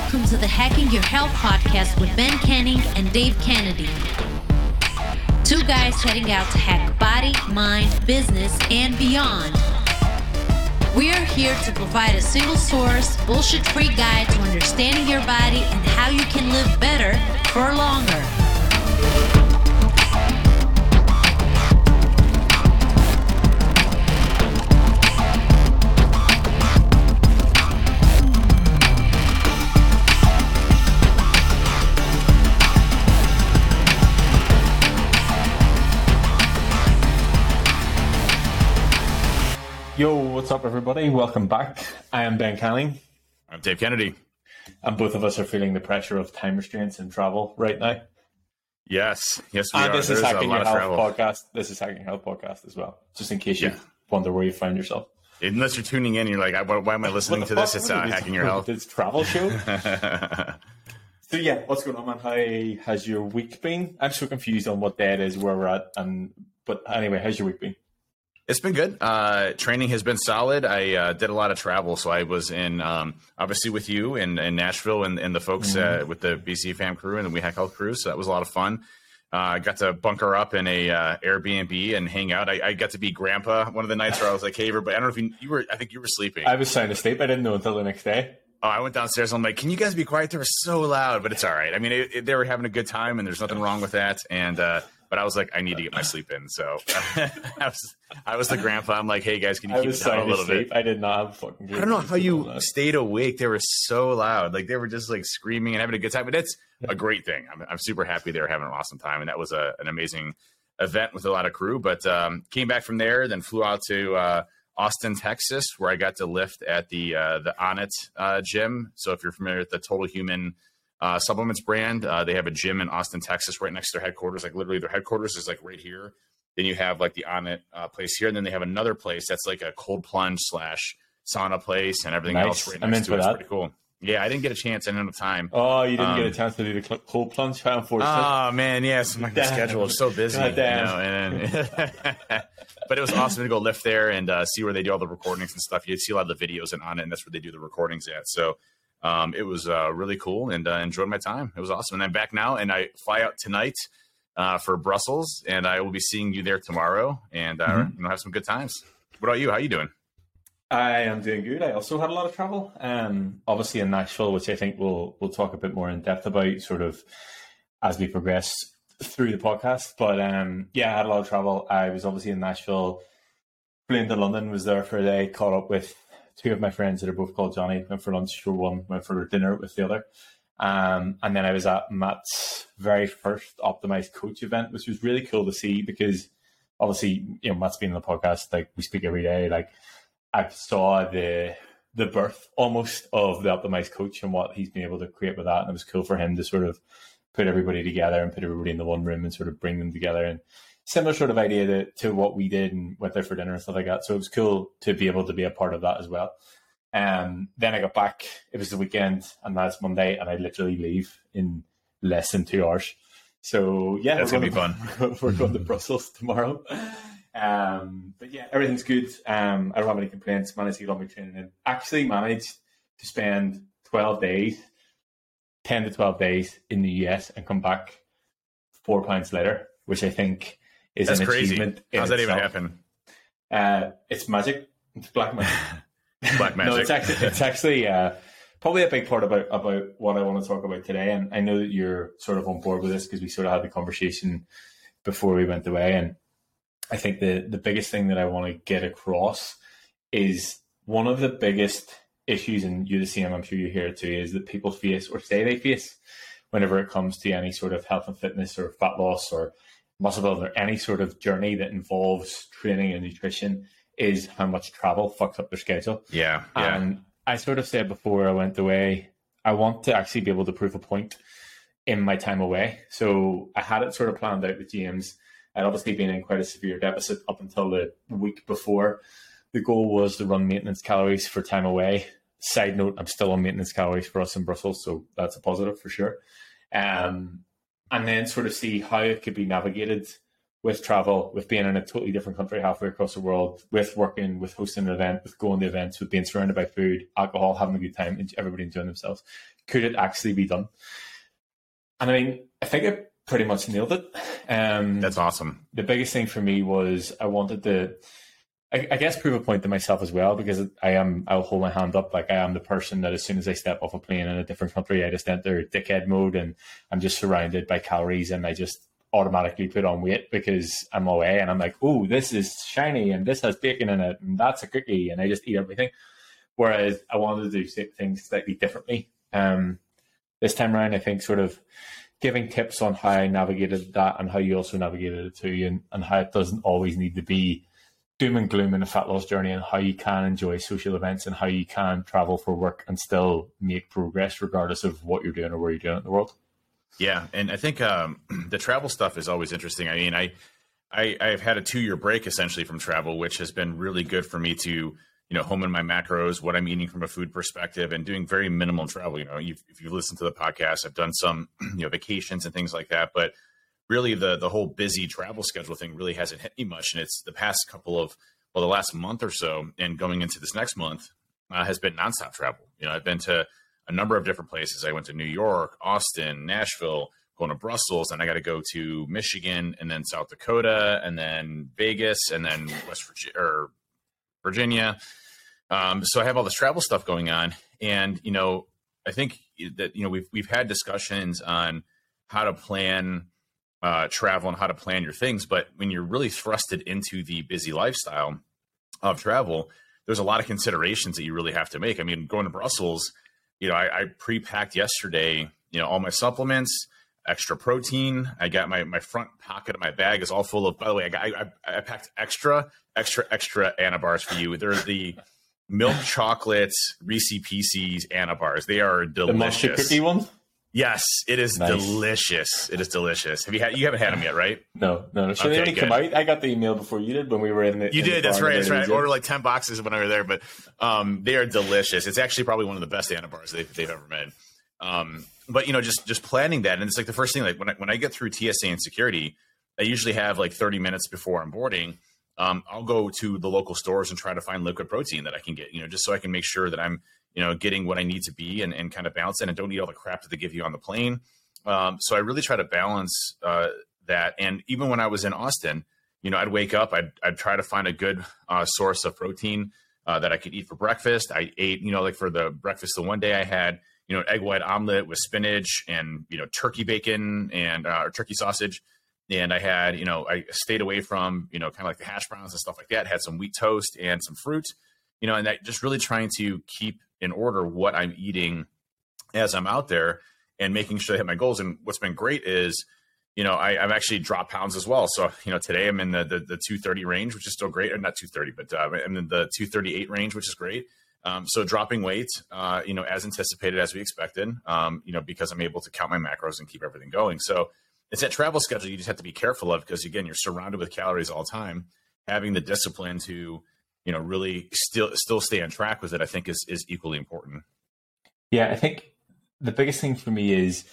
Welcome to the Hacking Your Health podcast with Ben Canning and Dave Kennedy. Two guys heading out to hack body, mind, business, and beyond. We are here to provide a single source, bullshit free guide to understanding your body and how you can live better for longer. What's up, everybody? Welcome back. I am Ben Canning, I'm Dave Kennedy. and both of us are feeling the pressure of time restraints and travel right now. Yes, yes, we And are. this is Hacking Your Health travel. podcast. This is Hacking Your Health podcast as well, just in case you Yeah. wonder where you find yourself. Unless you're tuning in, you're like, why, why am I listening to this? It's uh, hacking your health. It's travel show. so yeah, what's going on, man? How has your week been? I'm so confused on what day it is, where we're at, and but anyway, how's your week been? It's been good. Uh, training has been solid. I uh, did a lot of travel, so I was in um, obviously with you in, in Nashville and, and the folks uh, with the BC Fam crew and the We Hack Health crew. So that was a lot of fun. Uh, I got to bunker up in a uh, Airbnb and hang out. I, I got to be grandpa one of the nights where I was like, "Hey, everybody!" I don't know if you, you were. I think you were sleeping. I was sound asleep. I didn't know until the next day. Oh, I went downstairs. I'm like, can you guys be quiet? They were so loud, but it's all right. I mean, it, it, they were having a good time, and there's nothing wrong with that. And uh, but I was like, I need to get my sleep in. So I was I was the grandpa. I'm like, hey guys, can you I keep was it down a little bit? I did not have a fucking. I don't know how you stayed awake. They were so loud. Like they were just like screaming and having a good time. But that's a great thing. I'm, I'm super happy they were having an awesome time, and that was a, an amazing event with a lot of crew. But um, came back from there, then flew out to uh, Austin, Texas, where I got to lift at the uh, the Onnit uh, gym. So if you're familiar with the Total Human uh, supplements brand, uh, they have a gym in Austin, Texas, right next to their headquarters. Like literally, their headquarters is like right here. Then you have like the Onnit uh, place here, and then they have another place that's like a cold plunge slash sauna place and everything Nice. else right I'm next to it. It's pretty cool. Yeah, I didn't get a chance. I didn't have time. Oh, you didn't Um, get a chance to do the cl- cold plunge, how unfortunate. Oh man, yes, my Damn. schedule is so busy. God you damn. know, and, but it was awesome to go lift there and uh, see where they do all the recordings and stuff. You'd see a lot of the videos and on it, and that's where they do the recordings at. So um, it was uh, really cool and uh, enjoyed my time. It was awesome. And I'm back now, and I fly out tonight uh, for Brussels, and I will be seeing you there tomorrow, and uh, Mhm. you know have some good times. What about you? How are you doing? I am doing good. I also had a lot of travel. Um, obviously in Nashville, which I think we'll we'll talk a bit more in depth about, sort of as we progress through the podcast. But um, yeah, I had a lot of travel. I was obviously in Nashville. Flew into London, was there for a day, caught up with two of my friends that are both called Johnny. Went for lunch for one, went for dinner with the other. Um, and then I was at Matt's very first optimized coach event, which was really cool to see because obviously, you know, Matt's been on the podcast, like we speak every day. Like I saw the the birth almost of the optimized coach and what he's been able to create with that. And it was cool for him to sort of put everybody together and put everybody in the one room and sort of bring them together and similar sort of idea to, to what we did and went there for dinner and stuff like that. So it was cool to be able to be a part of that as well. Um, then I got back. It was the weekend, and that's Monday, and I literally leave in less than two hours. So yeah, That's gonna be to- We're going to Brussels tomorrow. Um, but yeah, everything's good. Um, I don't have any complaints. Managed to get all my training in. Actually, managed to spend twelve days, ten to twelve days in the US, and come back four pounds later, which I think is That's an crazy. achievement. How's that even happen? Uh, it's magic. It's black magic. Black no, magic. it's actually it's actually uh, probably a big part about about what I want to talk about today. And I know that you're sort of on board with this because we sort of had the conversation before we went away. And I think the the biggest thing that I want to get across is one of the biggest issues, and you're the same. I'm sure you hear it too, is that people face or say they face whenever it comes to any sort of health and fitness or fat loss or muscle building or any sort of journey that involves training and nutrition is how much travel fucks up their schedule. Yeah, yeah. And I sort of said before I went away, I want to actually be able to prove a point in my time away. So I had it sort of planned out with James. I'd obviously been in quite a severe deficit up until the week before. The goal was to run maintenance calories for time away. Side note, I'm still on maintenance calories for us in Brussels, so that's a positive for sure. Um, and then sort of see how it could be navigated with travel, with being in a totally different country halfway across the world, with working, with hosting an event, with going to events, with being surrounded by food, alcohol, having a good time, and everybody enjoying themselves. Could it actually be done? And I mean, I think I pretty much nailed it. Um, That's awesome. The biggest thing for me was I wanted to, I, I, guess, prove a point to myself as well because I am. I'll hold my hand up like I am the person that as soon as I step off a plane in a different country, I just enter dickhead mode and I'm just surrounded by calories and I just automatically put on weight because I'm away and I'm like, oh, this is shiny and this has bacon in it and that's a cookie and I just eat everything. Whereas I wanted to do things slightly differently. Um, this time around, I think sort of giving tips on how I navigated that and how you also navigated it too, and, and how it doesn't always need to be doom and gloom in a fat loss journey, and how you can enjoy social events and how you can travel for work and still make progress regardless of what you're doing or where you're doing in the world. Yeah, and I think um, the travel stuff is always interesting. I mean, I, I I've had a two year break essentially from travel, which has been really good for me to you know, home in my macros, what I'm eating from a food perspective, and doing very minimal travel. You know, you've, if you've listened to the podcast, I've done some, you know, vacations and things like that. But really, the the whole busy travel schedule thing really hasn't hit me much. And it's the past couple of, well, the last month or so, and going into this next month, uh, has been nonstop travel. You know, I've been to a number of different places. I went to New York, Austin, Nashville, going to Brussels, and I got to go to Michigan, and then South Dakota, and then Vegas, and then West Virginia or Virginia. Um, so I have all this travel stuff going on, and you know, I think that you know we've we've had discussions on how to plan uh, travel and how to plan your things, but when you're really thrusted into the busy lifestyle of travel, there's a lot of considerations that you really have to make. I mean, going to Brussels, you know, I, I pre-packed yesterday, you know, all my supplements, extra protein. I got my my front pocket of my bag is all full of. By the way, I got I, I packed extra extra extra Anabars for you. They're the milk chocolate Reese Pieces Anabars. They are delicious. The cookie one. Yes, it is nice. delicious. It is delicious. Have you had? You haven't had them yet, right? No, no. Should okay, come out? I got the email before you did when we were in the. You in did. The that's right. That's right. I ordered like ten boxes when I was there, but um, they are delicious. It's actually probably one of the best Anabars they've, they've ever made. Um, but you know, just just planning that, and it's like the first thing. Like when I, when I get through TSA and security, I usually have like thirty minutes before I'm boarding um, I'll go to the local stores and try to find liquid protein that I can get, you know, just so I can make sure that I'm, you know, getting what I need to be and, and kind of balance it and don't eat all the crap that they give you on the plane. Um, so I really try to balance uh, that. And even when I was in Austin, you know, I'd wake up, I'd, I'd try to find a good uh, source of protein uh, that I could eat for breakfast. I ate, you know, like for the breakfast the one day I had, you know, an egg white omelet with spinach and, you know, turkey bacon and uh, turkey sausage and I had, you know, I stayed away from, you know, kind of like the hash browns and stuff like that. Had some wheat toast and some fruit, you know, and that just really trying to keep in order what I'm eating as I'm out there and making sure I hit my goals. And what's been great is, you know, I, have actually dropped pounds as well. So, you know, today I'm in the, the, the 230 range, which is still great. Or not 230, but uh, I'm in the 238 range, which is great. Um, so dropping weight, uh, you know, as anticipated, as we expected, um, you know, because I'm able to count my macros and keep everything going. So, it's that travel schedule you just have to be careful of because again, you're surrounded with calories all the time. Having the discipline to, you know, really still still stay on track with it, I think is is equally important. Yeah, I think the biggest thing for me is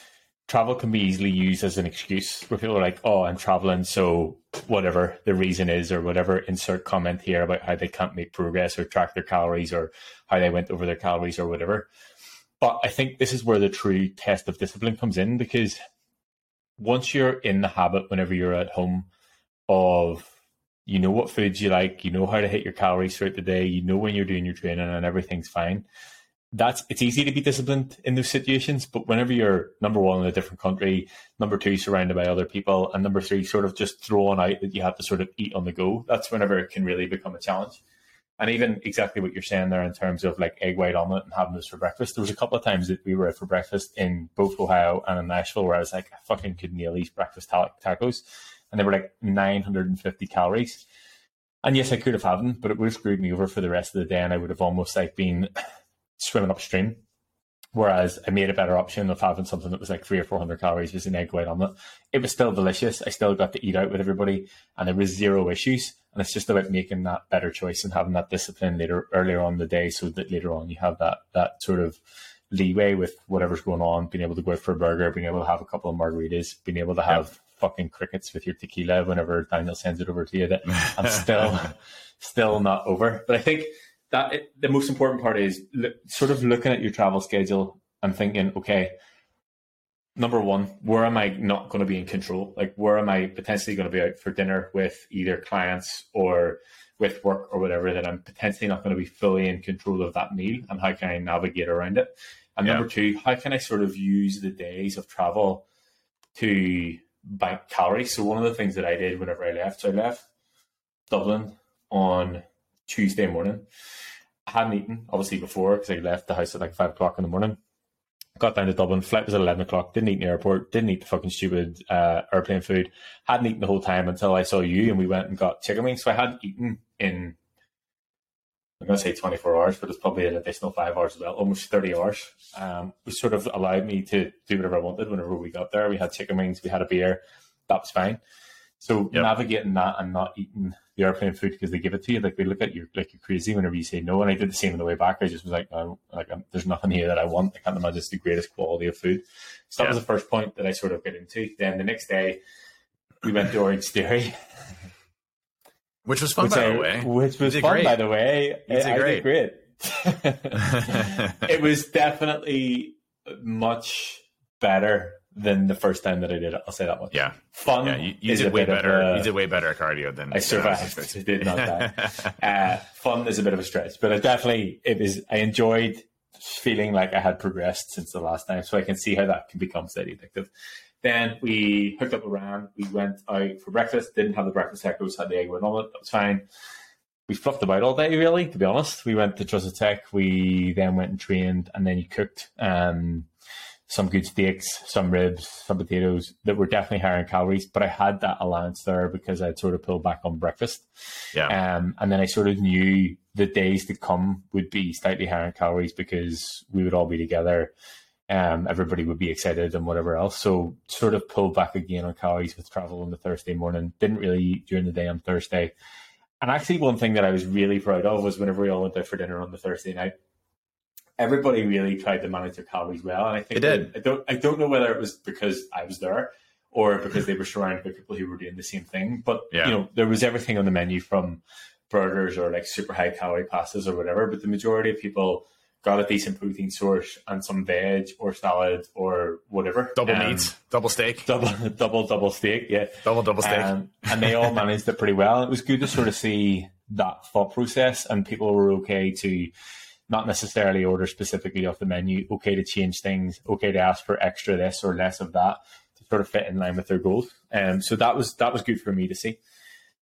travel can be easily used as an excuse where people are like, "Oh, I'm traveling, so whatever the reason is, or whatever." Insert comment here about how they can't make progress or track their calories or how they went over their calories or whatever. But I think this is where the true test of discipline comes in because once you're in the habit whenever you're at home of you know what foods you like, you know how to hit your calories throughout the day, you know when you're doing your training and everything's fine. That's it's easy to be disciplined in those situations, but whenever you're number one in a different country, number two surrounded by other people, and number three sort of just thrown out that you have to sort of eat on the go, that's whenever it can really become a challenge. And even exactly what you're saying there in terms of like egg white omelet and having this for breakfast. There was a couple of times that we were out for breakfast in both Ohio and in Nashville where I was like, I fucking could nail these breakfast tacos. And they were like 950 calories. And yes, I could have had them, but it would have screwed me over for the rest of the day. And I would have almost like been swimming upstream. Whereas I made a better option of having something that was like three or four hundred calories was an egg white omelet. It was still delicious. I still got to eat out with everybody, and there was zero issues. And it's just about making that better choice and having that discipline later earlier on the day, so that later on you have that that sort of leeway with whatever's going on, being able to go out for a burger, being able to have a couple of margaritas, being able to have fucking crickets with your tequila whenever Daniel sends it over to you. That I'm still, still not over. But I think that it, the most important part is look, sort of looking at your travel schedule and thinking, okay, number one, where am I not going to be in control? Like, where am I potentially going to be out for dinner with either clients or with work or whatever that I'm potentially not going to be fully in control of that meal and how can I navigate around it? And yeah. number two, how can I sort of use the days of travel to bank calories? So one of the things that I did whenever I left, so I left Dublin on Tuesday morning. I hadn't eaten obviously before because I left the house at like five o'clock in the morning. Got down to Dublin. Flight was at eleven o'clock. Didn't eat in the airport. Didn't eat the fucking stupid uh, airplane food. Hadn't eaten the whole time until I saw you, and we went and got chicken wings. So I hadn't eaten in I'm going to say 24 hours, but it's probably an additional five hours as well, almost 30 hours, um, which sort of allowed me to do whatever I wanted whenever we got there. We had chicken wings, we had a beer, that was fine. So yep. navigating that and not eating the airplane food because they give it to you, like they look at you like you're crazy whenever you say no. And I did the same on the way back. I just was like, no, like I'm, there's nothing here that I want. I can't imagine it's the greatest quality of food. So that was the first point that I sort of get into. Then the next day, we went to Orange Theory. Which was fun, which by I, the way. Which was fun, great. by the way. You did I, great. I did great. it was definitely much better than the first time that I did it. I'll say that much. Yeah, fun. Yeah, you, you did way better. A, you did way better at cardio than I survived. I, did not die. uh, fun is a bit of a stretch, but I definitely it was. I enjoyed feeling like I had progressed since the last time, so I can see how that can become steady addictive. Then we hooked up a ran. We went out for breakfast. Didn't have the breakfast tacos. Had the egg with omelette. That was fine. We fluffed about all day, really. To be honest, we went to TrustedSec. We then went and trained, and then you cooked um, some good steaks, some ribs, some potatoes that were definitely higher in calories. But I had that allowance there because I'd sort of pulled back on breakfast. Yeah. Um, and then I sort of knew the days to come would be slightly higher in calories because we would all be together um, everybody would be excited and whatever else. So sort of pulled back again on calories with travel on the Thursday morning. Didn't really eat during the day on Thursday. And actually, one thing that I was really proud of was whenever we all went out for dinner on the Thursday night, everybody really tried to manage their calories well. And I think they did. I don't, I don't know whether it was because I was there or because they were surrounded by people who were doing the same thing. But yeah. you know, there was everything on the menu from burgers or like super high calorie pastas or whatever. But the majority of people got a decent protein source and some veg or salad or whatever. Double um, meat, double steak. Double, double, double steak, yeah. Double, double steak. Um, and they all managed it pretty well. It was good to sort of see that thought process and people were okay to not necessarily order specifically off the menu, okay to change things, okay to ask for extra this or less of that to sort of fit in line with their goals. Um, so that was that was good for me to see.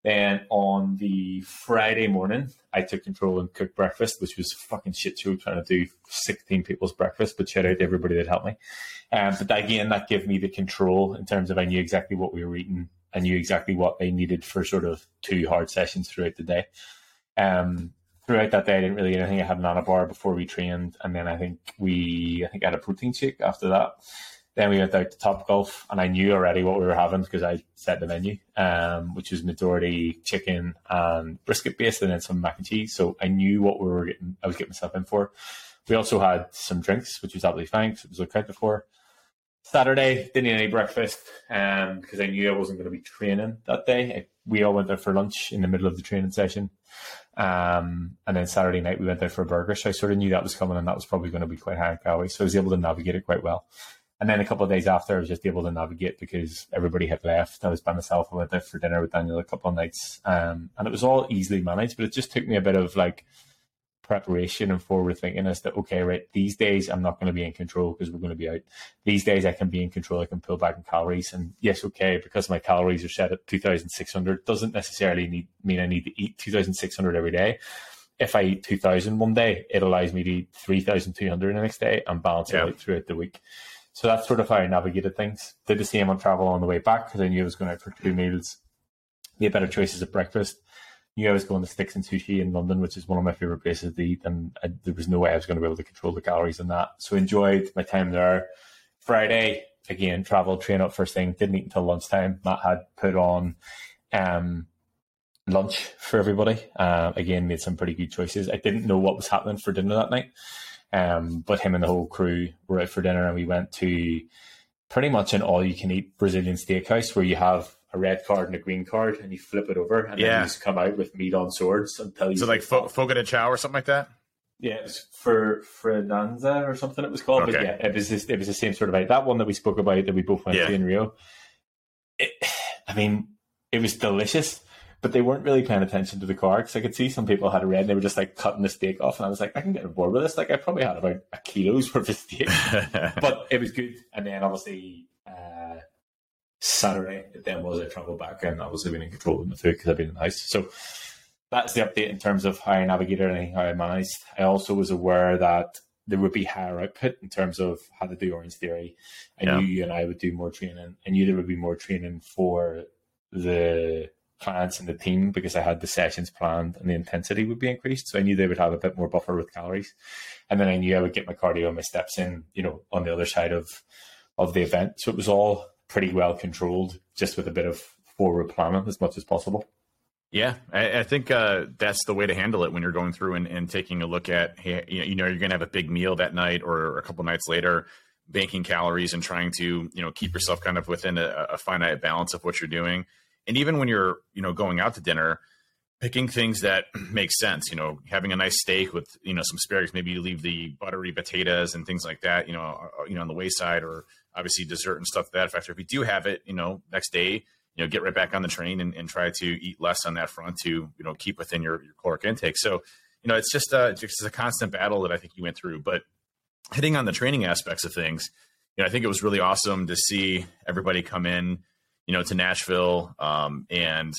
Then on the Friday morning, I took control and cooked breakfast, which was fucking shit show trying to do 16 people's breakfast, but shout out to everybody that helped me. Um, but again, that gave me the control in terms of I knew exactly what we were eating. I knew exactly what they needed for sort of two hard sessions throughout the day. Um, throughout that day, I didn't really eat anything. I had an banana bar before we trained, and then I think we, I think I had a protein shake after that. Then we went out to Top Golf, and I knew already what we were having because I set the menu, um, which was majority chicken and brisket based, and then some mac and cheese. So I knew what we were getting. I was getting myself in for. We also had some drinks, which was absolutely fine it was accounted before. Saturday didn't eat any breakfast um, because I knew I wasn't going to be training that day. I, we all went there for lunch in the middle of the training session. Um, and then Saturday night we went there for a burger. So I sort of knew that was coming and that was probably going to be quite high in calories. So I was able to navigate it quite well. And then a couple of days after, I was just able to navigate because everybody had left. I was by myself. I went out for dinner with Daniel a couple of nights, um, and it was all easily managed. But it just took me a bit of like preparation and forward thinking as to okay, right, these days I'm not going to be in control because we're going to be out. These days I can be in control. I can pull back on calories, and yes, okay, because my calories are set at 2,600 doesn't necessarily need, mean I need to eat 2,600 every day if I eat 2,000 one day, it allows me to eat 3,200 the next day and balance yeah. it out throughout the week. So that's sort of how I navigated things. Did the same on travel on the way back because I knew I was going out for two meals. Made better choices at breakfast. Knew I was going to Sticks and Sushi in London, which is one of my favorite places to eat, and I, there was no way I was going to be able to control the calories in that. So enjoyed my time there. Friday again, travel, train up first thing. Didn't eat until lunchtime. Matt had put on um, lunch for everybody. Uh, again, made some pretty good choices. I didn't know what was happening for dinner that night. Um, but him and the whole crew were out for dinner, and we went to pretty much an all you can eat Brazilian steakhouse where you have a red card and a green card and you flip it over and Yeah. then you just come out with meat on swords until you So like fo- Fogo de Chao or something like that. yeah, it was for Fernanza or something it was called. But yeah, it was it was the same sort of like that one that we spoke about that we both went Yeah. to in Rio. It, I mean, it was delicious, but they weren't really paying attention to the car because I could see some people had a red and they were just like cutting the steak off, and I was like, I can get board with this. Like I probably had about a kilo's worth of steak, but it was good. And then obviously. Uh, Saturday, it then was I travel back and obviously been in control of the food because I've been in the house. So that's the update in terms of how I navigated and how I managed. I also was aware that there would be higher output in terms of how to do Orange Theory. I Yeah. knew you and I would do more training. I knew there would be more training for the clients and the team because I had the sessions planned and the intensity would be increased. So I knew they would have a bit more buffer with calories. And then I knew I would get my cardio and my steps in, you know, on the other side of of the event. So it was all pretty well controlled, just with a bit of forward planning as much as possible. Yeah, I, I think uh, that's the way to handle it when you're going through and, and taking a look at, hey, you know, you know, you're going to have a big meal that night or a couple nights later, banking calories and trying to, you know, keep yourself kind of within a, a finite balance of what you're doing. And even when you're, you know, going out to dinner, picking things that make sense, you know, having a nice steak with, you know, some asparagus, maybe you leave the buttery potatoes and things like that, you know, uh, you know, on the wayside or obviously dessert and stuff that effect. Or if you do have it, you know, next day, you know, get right back on the train and, and try to eat less on that front to, you know, keep within your, your caloric intake. So, you know, it's just a, just a constant battle that I think you went through. But hitting on the training aspects of things, you know, I think it was really awesome to see everybody come in, you know, to Nashville um, and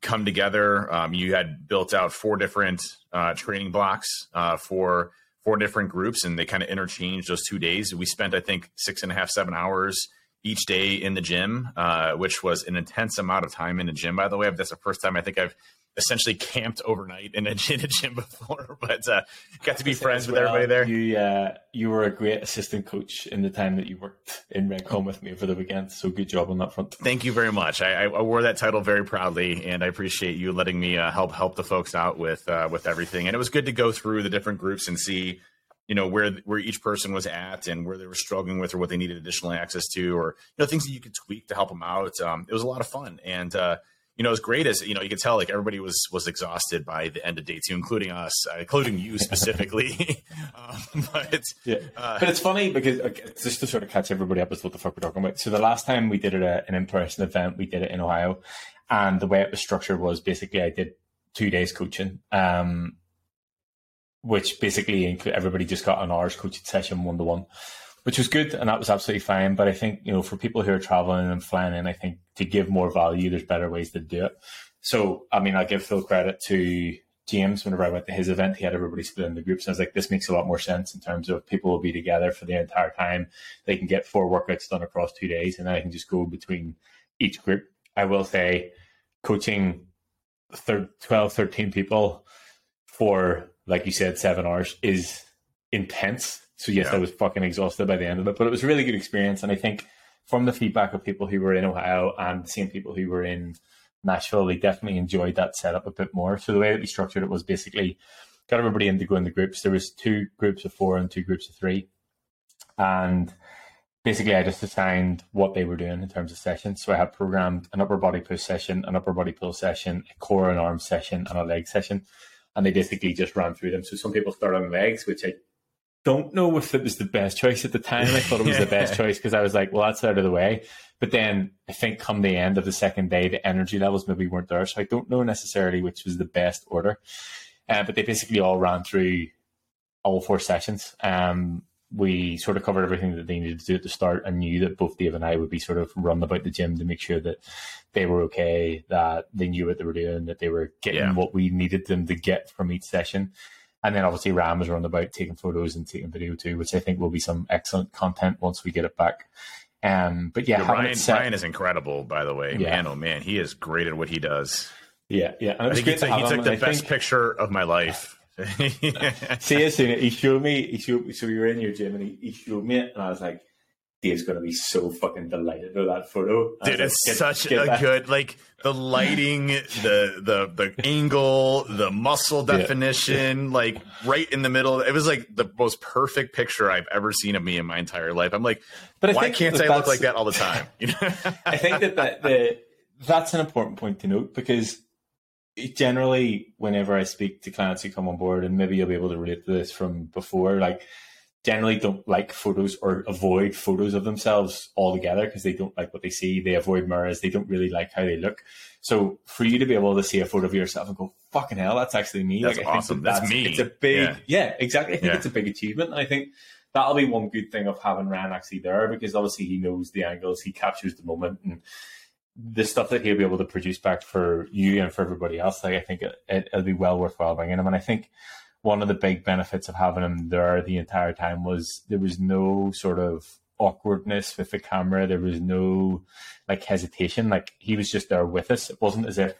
come together. Um, you had built out four different uh, training blocks uh, for four different groups, and they kind of interchanged those two days. We spent, I think, six and a half, seven hours each day in the gym, uh, which was an intense amount of time in the gym. By the way, that's the first time I think I've essentially camped overnight in a, in a gym before, but uh, got to be friends with Well, everybody there. You uh, you were a great assistant coach in the time that you worked in Redcon with me over the weekend. So good job on that front. Thank you very much. I, I wore that title very proudly, and I appreciate you letting me uh, help help the folks out with uh, with everything. And it was good to go through the different groups and see, you know, where where each person was at and where they were struggling with, or what they needed additional access to, or you know, things that you could tweak to help them out. Um, it was a lot of fun, and uh, you know, as great as you know, you could tell like everybody was was exhausted by the end of day two, including us, uh, including you specifically. um, but Yeah, uh, but it's funny because okay, just to sort of catch everybody up with what the fuck we're talking about. So the last time we did it at an in-person event, we did it in Ohio, and the way it was structured was basically I did two days coaching, um, which basically everybody just got an hour's coaching session one to one, which was good and that was absolutely fine. But I think you know for people who are traveling and flying in, I think to give more value, there's better ways to do it. So I mean, I give full credit to James, whenever I went to his event, he had everybody split in the groups. And I was like, this makes a lot more sense in terms of people will be together for the entire time. They can get four workouts done across two days, and then I can just go between each group. I will say, coaching thir- 12, 13 people for, like you said, seven hours is intense. So, yes, Yeah. I was fucking exhausted by the end of it, but it was a really good experience. And I think from the feedback of people who were in Ohio and the same people who were in Nashville, they definitely enjoyed that setup a bit more. So the way that we structured it was basically got everybody in to go into groups. There was two groups of four and two groups of three, and basically I just assigned what they were doing in terms of sessions. So I had programmed an upper body push session, an upper body pull session, a core and arm session, and a leg session, and they basically just ran through them. So some people start on legs, which I don't know if it was the best choice at the time. I thought it was the best choice because I was like, well, that's out of the way. But then I think come the end of the second day, the energy levels maybe weren't there. So I don't know necessarily which was the best order. Uh, but they basically all ran through all four sessions. Um, we sort of covered everything that they needed to do at the start and knew that both Dave and I would be sort of run about the gym to make sure that they were okay, that they knew what they were doing, that they were getting Yeah. what we needed them to get from each session. And then obviously Ryan was run about taking photos and taking video too, which I think will be some excellent content once we get it back. Um, but yeah, Yeah, Ryan, set- Ryan is incredible, by the way. Yeah. Man, oh man, he is great at what he does. yeah, yeah. I think he, took- he took the I best think- picture of my life. See, as soon he showed me, he showed me, so we were in your gym and he, he showed me it, and I was like, Dave's going to be so fucking delighted with that photo. Dude, it's such get a good like the lighting, the the the angle, the muscle definition, yeah. like right in the middle. It was like the most perfect picture I've ever seen of me in my entire life. I'm like, but why can't I look like that all the time? You know? I think that that the, that's an important point to note because generally, whenever I speak to clients who come on board, and maybe you'll be able to relate to this from before, like generally don't like photos or avoid photos of themselves altogether because they don't like what they see. They avoid mirrors. They don't really like how they look. So for you to be able to see a photo of yourself and go, fucking hell, that's actually me. That's like, awesome. That that's, that's, me. It's a big, yeah, yeah exactly. I think yeah. it's a big achievement. And I think that'll be one good thing of having Ryan actually there because obviously he knows the angles, he captures the moment and the stuff that he'll be able to produce back for you and for everybody else. Like I think it, will be well worthwhile bringing him. And I think one of the big benefits of having him there the entire time was there was no sort of awkwardness with the camera. There was no like hesitation. Like he was just there with us. It wasn't as if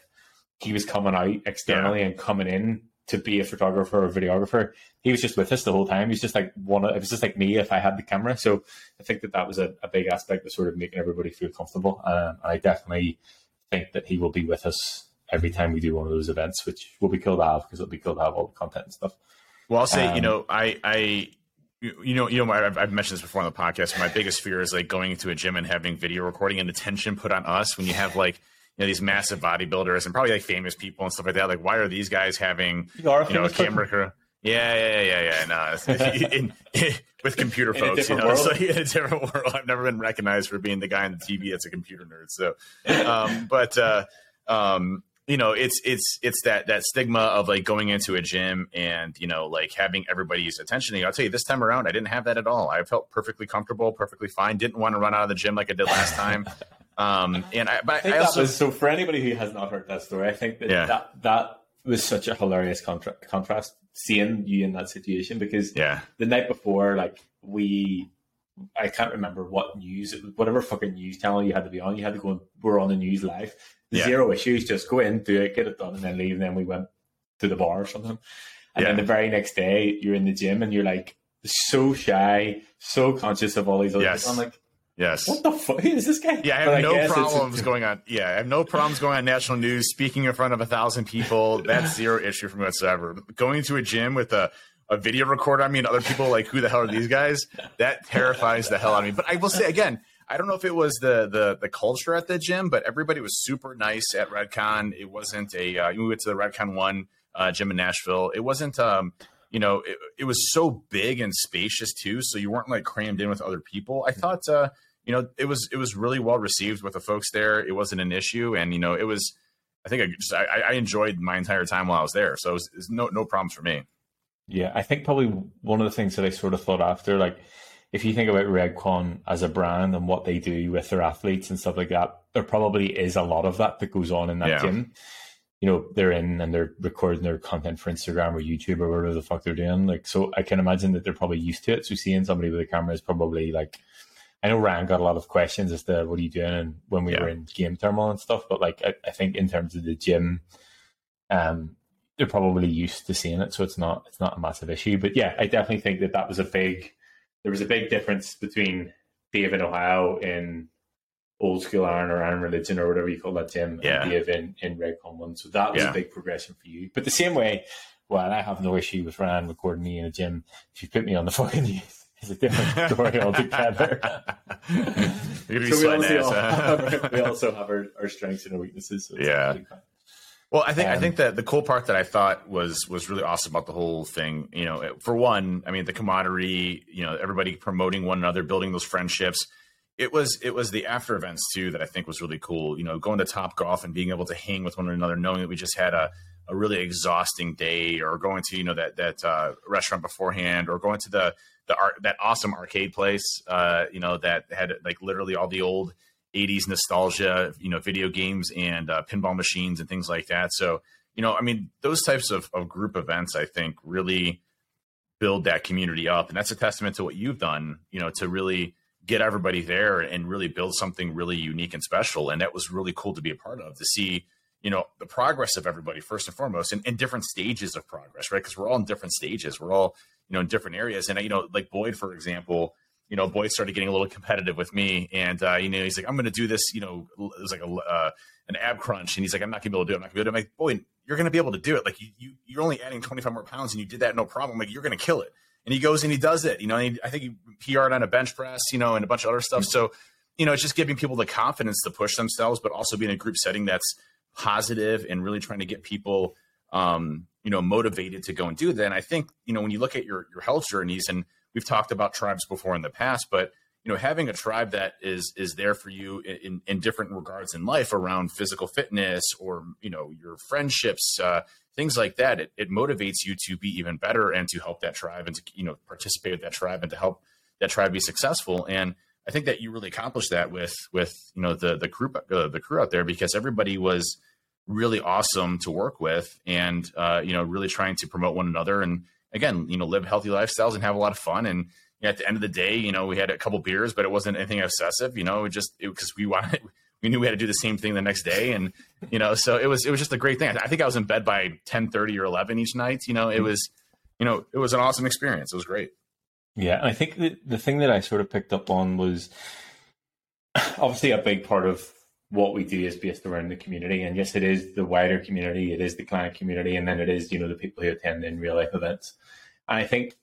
he was coming out externally yeah. and coming in to be a photographer or videographer. He was just with us the whole time. He's just like one. Of, it was just like me if I had the camera. So I think that that was a, a big aspect of sort of making everybody feel comfortable. Um, I definitely think that he will be with us every time we do one of those events, which will be cool to have because it'll be cool to have all the content and stuff. Well, I'll say, um, you know, I, I, you know, you know, I've, I've, mentioned this before on the podcast. My biggest fear is like going into a gym and having video recording and attention put on us when you have like, you know, these massive bodybuilders and probably like famous people and stuff like that. Like, why are these guys having, you, you know, a camera crew? Yeah, yeah, yeah, yeah. No, in, in, with computer folks, you know, world. so in a different world. I've never been recognized for being the guy on the TV that's a computer nerd. So, um, but, uh, um, you know it's it's it's that that stigma of like going into a gym and you know like having everybody's attention. I'll tell you this time around i didn't have that at all. I felt perfectly comfortable perfectly fine. Didn't want to run out of the gym like i did last time. Um and i but I, think I also, was, so for anybody who has not heard that story i think that yeah. that, that was such a hilarious contra- contrast seeing you in that situation because yeah. the night before like we I can't remember what news, whatever fucking news channel you had to be on. You had to go. We're on the news live, yeah. zero issues. Just go in, do it, get it done, and then leave. And then we went to the bar or something. And yeah. then the very next day, you're in the gym and you're like so shy, so conscious of all these other. Yes. I'm like, Yes. What the fuck is this guy? Yeah, I have but no I problems going on. Yeah, I have no problems going on national news, speaking in front of a thousand people. That's zero issue for me whatsoever. Going to a gym with a, a video recorder, on me and other people like, who the hell are these guys? That terrifies the hell out of me. But I will say again, I don't know if it was the the the culture at the gym, but everybody was super nice at Redcon. It wasn't a uh, we went to the Redcon one uh, gym in Nashville. It wasn't um you know it, it, was so big and spacious too, so you weren't like crammed in with other people. I thought uh you know it was it was really well received with the folks there. It wasn't an issue, and you know it was. I think I just I, I enjoyed my entire time while I was there, so it was, it was no no problems for me. Yeah, I think probably one of the things that I sort of thought after like if you think about Redcon as a brand and what they do with their athletes and stuff like that, there probably is a lot of that that goes on in that yeah. gym. You know, they're in and they're recording their content for Instagram or YouTube or whatever the fuck they're doing. Like, so I can imagine that they're probably used to it. So seeing somebody with a camera is probably like, I know Ryan got a lot of questions as to what are you doing and when we yeah. were in game thermal and stuff, but like I, I think in terms of the gym, um, they're probably used to seeing it, so it's not it's not a massive issue. But yeah, I definitely think that that was a big there was a big difference between Dave in Ohio in old school Iron or Iron Religion or whatever you call that gym, yeah. and Dave in, in Redcon one. So that was yeah. a big progression for you. But the same way, well, I have no issue with Ryan recording me in a gym. If you put me on the fucking news, it's a different story altogether. so we also, have, we also have our, our strengths and our weaknesses. So yeah. Well, I think um, I think that the cool part that I thought was was really awesome about the whole thing, you know, for one, I mean the camaraderie, you know, everybody promoting one another, building those friendships. It was it was the after events too that I think was really cool. You know, going to Top Golf and being able to hang with one another, knowing that we just had a, a really exhausting day, or going to you know that that uh, restaurant beforehand, or going to the the art that awesome arcade place, uh, you know, that had like literally all the old 80s nostalgia, you know, video games and uh, pinball machines and things like that. So, you know, I mean, those types of, of group events, I think, really build that community up. And that's a testament to what you've done, you know, to really get everybody there and really build something really unique and special. And that was really cool to be a part of, to see, you know, the progress of everybody first and foremost and, and different stages of progress, right? Because we're all in different stages. We're all, you know, in different areas. And, you know, like Boyd, for example, you know, Boyd started getting a little competitive with me, and uh, you know, he's like, "I'm going to do this." You know, it was like a uh, an ab crunch, and he's like, "I'm not going to be able to do it. I'm not going to be able to." I'm like, "Boyd, you're going to be able to do it. Like you, you you're only adding 25 more pounds, and you did that no problem. Like you're going to kill it." And he goes and he does it. You know, he, I think he PR'd on a bench press, you know, and a bunch of other stuff. So, you know, it's just giving people the confidence to push themselves, but also being a group setting that's positive and really trying to get people, um, you know, motivated to go and do that. And I think, you know, when you look at your your health journeys and we've talked about tribes before in the past, but you know, having a tribe that is is there for you in, in different regards in life around physical fitness or you know your friendships, uh, things like that, it, it motivates you to be even better and to help that tribe and to you know participate with that tribe and to help that tribe be successful. And I think that you really accomplished that with with you know the the crew uh, the crew out there because everybody was really awesome to work with and uh, you know really trying to promote one another and again, you know, live healthy lifestyles and have a lot of fun. And you know, at the end of the day, you know, we had a couple beers, but it wasn't anything obsessive. You know, it just because we wanted, we knew we had to do the same thing the next day, and you know, so it was it was just a great thing. I think I was in bed by ten thirty or eleven each night. You know, it mm-hmm. was, you know, it was an awesome experience. It was great. Yeah, I think the the thing that I sort of picked up on was obviously a big part of what we do is based around the community. And yes, it is the wider community, it is the client community, and then it is, you know, the people who attend in real life events. And I think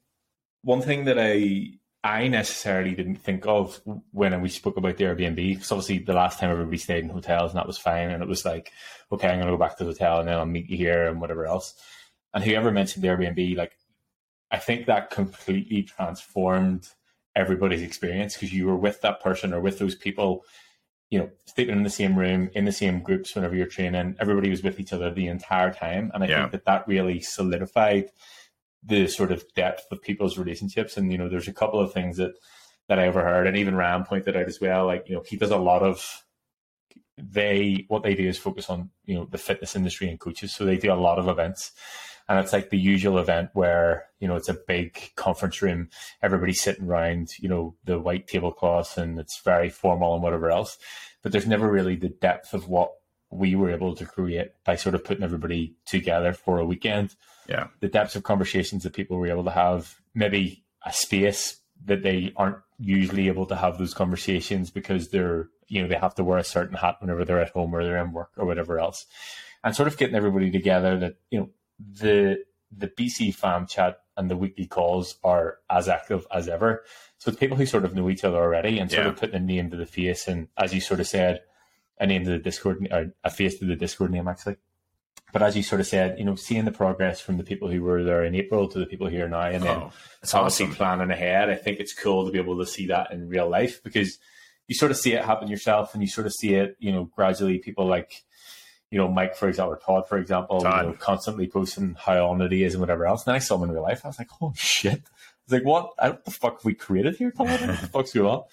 one thing that I I necessarily didn't think of when we spoke about the Airbnb, because obviously the last time everybody stayed in hotels and that was fine. And it was like, okay, I'm going to go back to the hotel and then I'll meet you here and whatever else. And whoever mentioned the Airbnb, like, I think that completely transformed everybody's experience because you were with that person or with those people you know, sleeping in the same room, in the same groups whenever you're training. Everybody was with each other the entire time. And I yeah. think that that really solidified the sort of depth of people's relationships. And, you know, there's a couple of things that, that I overheard. And even Ram pointed out as well, like, you know, he does a lot of, they, what they do is focus on, you know, the fitness industry and coaches. So they do a lot of events and it's like the usual event where you know it's a big conference room. Everybody's sitting around you know the white tablecloth, and it's very formal and whatever else. But there's never really the depth of what we were able to create by sort of putting everybody together for a weekend. Yeah. The depths of conversations that people were able to have maybe a space that they aren't usually able to have those conversations because they're you know they have to wear a certain hat whenever they're at home or they're in work or whatever else. And sort of getting everybody together that you know the the BC fam chat and the weekly calls are as active as ever. So it's people who sort of know each other already and sort yeah. of putting a name to the face. And as you sort of said, a name to the Discord, or a face to the Discord name actually. But as you sort of said, you know, seeing the progress from the people who were there in April to the people here now, and then oh, it's obviously awesome. planning ahead. I think it's cool to be able to see that in real life because you sort of see it happen yourself, and you sort of see it, you know, gradually. People like you know, Mike, for example, or Todd, for example, you know, constantly posting how on it he is and whatever else. And then I saw him in real life. I was like, holy shit. I was like, what? What the fuck have we created here, Todd? What the fuck's going on?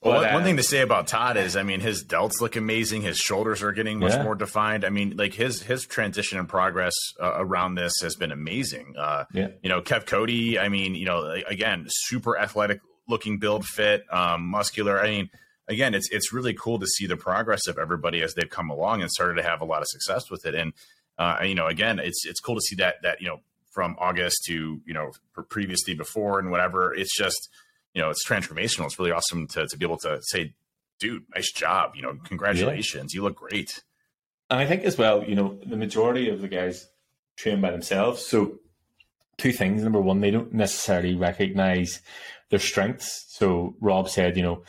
Well, but, one, uh, thing to say about Todd is, I mean, his delts look amazing. His shoulders are getting much yeah. more defined. I mean, like his his transition and progress uh, around this has been amazing. Uh, yeah. You know, Kev Cody. I mean, you know, again, super athletic looking build, fit, um, muscular. I mean, again, it's it's really cool to see the progress of everybody as they've come along and started to have a lot of success with it. And uh, you know, again, it's it's cool to see that that you know from August to you know previously before and whatever. It's just you know it's transformational. It's really awesome to to be able to say, dude, nice job. You know, congratulations, yeah. you look great. And I think as well, you know, the majority of the guys train by themselves. So two things. Number one, they don't necessarily recognize their strengths. So Rob said, you know,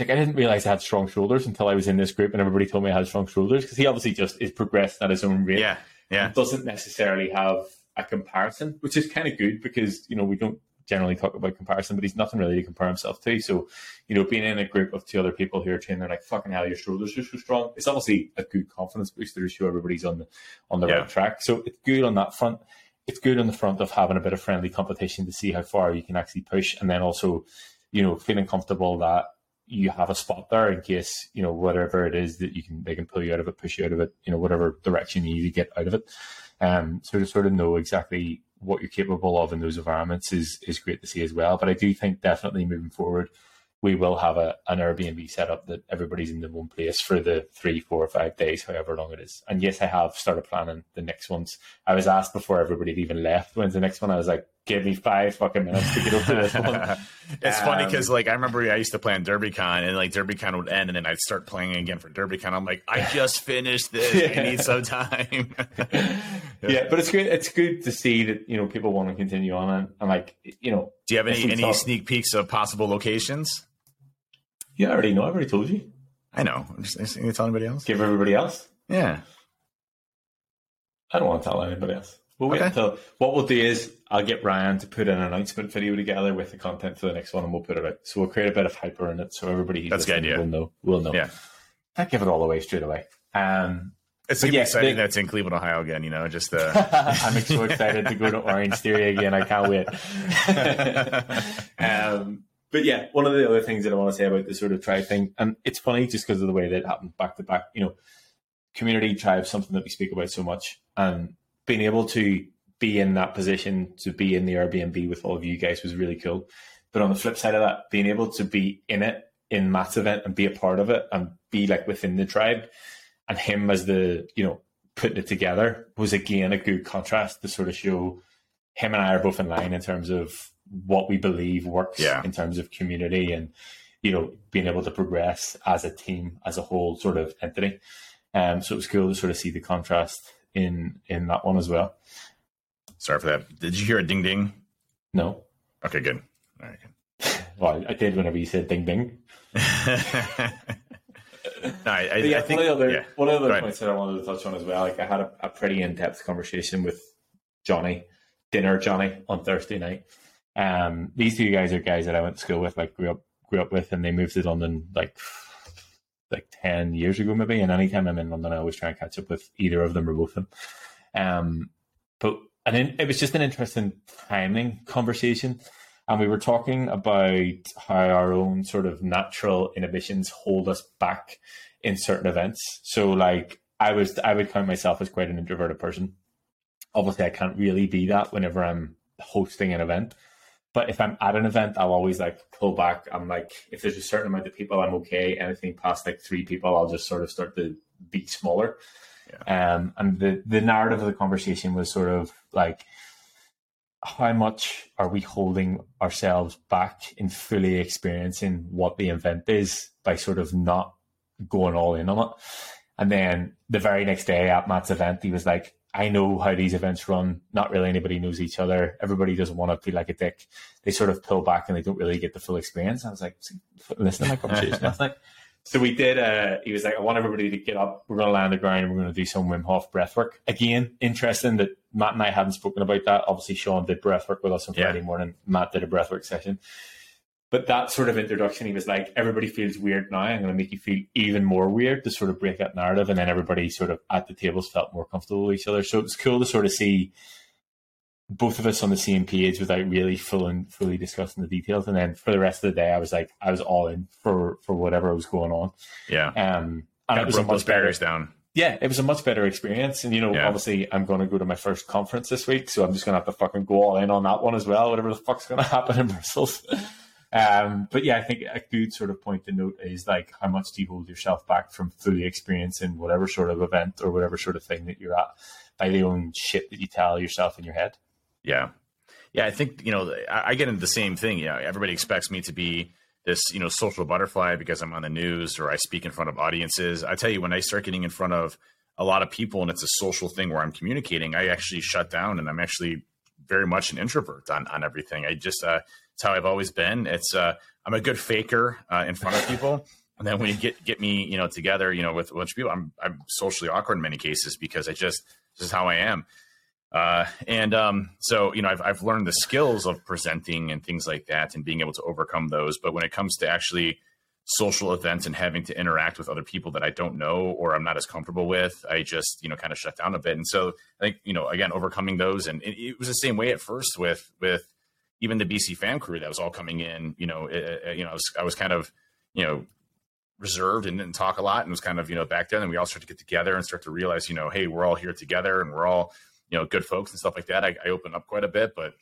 like, I didn't realize I had strong shoulders until I was in this group and everybody told me I had strong shoulders because he obviously just is progressed at his own rate. Yeah. Yeah. Doesn't necessarily have a comparison, which is kind of good because, you know, we don't generally talk about comparison, but he's nothing really to compare himself to. So, you know, being in a group of two other people who are training, they're like, fucking hell, your shoulders are so strong. It's obviously a good confidence booster to show everybody's on the on the yeah. right track. So it's good on that front. It's good on the front of having a bit of friendly competition to see how far you can actually push, and then also, you know, feeling comfortable that you have a spot there in case you know whatever it is that you can they can pull you out of it, push you out of it, you know whatever direction you need to get out of it. Um, so to sort of know exactly what you're capable of in those environments is is great to see as well. But I do think definitely moving forward, we will have a an Airbnb set up that everybody's in the one place for the three, four, or five days, however long it is. And yes, I have started planning the next ones. I was asked before everybody even left when's the next one. I was like, give me five fucking minutes to get over this one. it's um, funny because, like, I remember I used to play on DerbyCon, and like DerbyCon would end, and then I'd start playing again for DerbyCon. I'm like, I just finished this. yeah. I need some time. yeah, but it's good. It's good to see that you know people want to continue on, and, and like you know. Do you have any any talk- sneak peeks of possible locations? Yeah, I already know. I already told you. I know. I'm just, just tell anybody else. Give everybody else. Yeah. I don't want to tell anybody else. We'll wait okay. until what we'll do is I'll get Ryan to put an announcement video together with the content for the next one, and we'll put it out. So we'll create a bit of hyper in it, so everybody that's the idea. Will know. We'll know. Yeah. Can't give it all away straight away. Um, it's gonna yeah, be exciting the, that's in Cleveland, Ohio again. You know, just uh... I'm so excited to go to Orange Theory again. I can't wait. um, but yeah, one of the other things that I want to say about this sort of tribe thing, and it's funny just because of the way that it happened back to back. You know, community tribe, something that we speak about so much, and being able to be in that position to be in the Airbnb with all of you guys was really cool. But on the flip side of that, being able to be in it in Matt's event and be a part of it and be like within the tribe and him as the, you know, putting it together was again a good contrast to sort of show him and I are both in line in terms of what we believe works yeah. in terms of community and, you know, being able to progress as a team, as a whole sort of entity. Um, so it was cool to sort of see the contrast in in that one as well. Sorry for that. Did you hear a ding ding? No. Okay, good. All right. Good. well, I did whenever you said ding ding. no, I, I, yeah, I think, one of the other, yeah. one other points that I wanted to touch on as well, like I had a, a pretty in depth conversation with Johnny, dinner Johnny on Thursday night. Um, these two guys are guys that I went to school with, like grew up grew up with, and they moved to London like like ten years ago, maybe. And anytime I'm in London, I always try and catch up with either of them or both of them. Um, but and it was just an interesting timing conversation. And we were talking about how our own sort of natural inhibitions hold us back in certain events. So like I was I would count myself as quite an introverted person. Obviously I can't really be that whenever I'm hosting an event. But if I'm at an event, I'll always like pull back. I'm like, if there's a certain amount of people, I'm okay. Anything past like three people, I'll just sort of start to be smaller. Yeah. Um, and the the narrative of the conversation was sort of like, how much are we holding ourselves back in fully experiencing what the event is by sort of not going all in on it? And then the very next day at Matt's event, he was like, I know how these events run. Not really anybody knows each other. Everybody doesn't want to feel like a dick. They sort of pull back and they don't really get the full experience. I was like, listen to my conversation last night. So we did. Uh, he was like, "I want everybody to get up. We're going to land the ground. and We're going to do some Wim Hof breath work again. Interesting that Matt and I hadn't spoken about that. Obviously, Sean did breath work with us on Friday yeah. morning. Matt did a breath work session. But that sort of introduction, he was like, "Everybody feels weird now. I'm going to make you feel even more weird to sort of break that narrative." And then everybody sort of at the tables felt more comfortable with each other. So it was cool to sort of see both of us on the same page without really full and fully discussing the details. And then for the rest of the day, I was like, I was all in for for whatever was going on. Yeah. Um, and it was a much better down. Yeah, it was a much better experience. And you know, yeah. obviously, I'm going to go to my first conference this week, so I'm just going to have to fucking go all in on that one as well. Whatever the fuck's going to happen in Brussels. Um, but yeah, I think a good sort of point to note is like how much do you hold yourself back from fully experiencing whatever sort of event or whatever sort of thing that you're at by the own shit that you tell yourself in your head. Yeah. Yeah. I think, you know, I, I get into the same thing. You know, everybody expects me to be this, you know, social butterfly because I'm on the news or I speak in front of audiences. I tell you, when I start getting in front of a lot of people and it's a social thing where I'm communicating, I actually shut down and I'm actually very much an introvert on, on everything. I just, uh, it's how I've always been. It's, uh, I'm a good faker uh, in front of people. And then when you get, get me, you know, together, you know, with a bunch of people, I'm, I'm socially awkward in many cases because I just, this is how I am. Uh, and um, so, you know, I've, I've learned the skills of presenting and things like that and being able to overcome those. But when it comes to actually social events and having to interact with other people that I don't know or I'm not as comfortable with, I just, you know, kind of shut down a bit. And so I think, you know, again, overcoming those. And it, it was the same way at first with, with even the BC fan crew that was all coming in, you know, it, you know, I was, I was kind of, you know, reserved and didn't talk a lot and was kind of, you know, back then and we all start to get together and start to realize, you know, hey, we're all here together and we're all, you know good folks and stuff like that, I, I open up quite a bit. But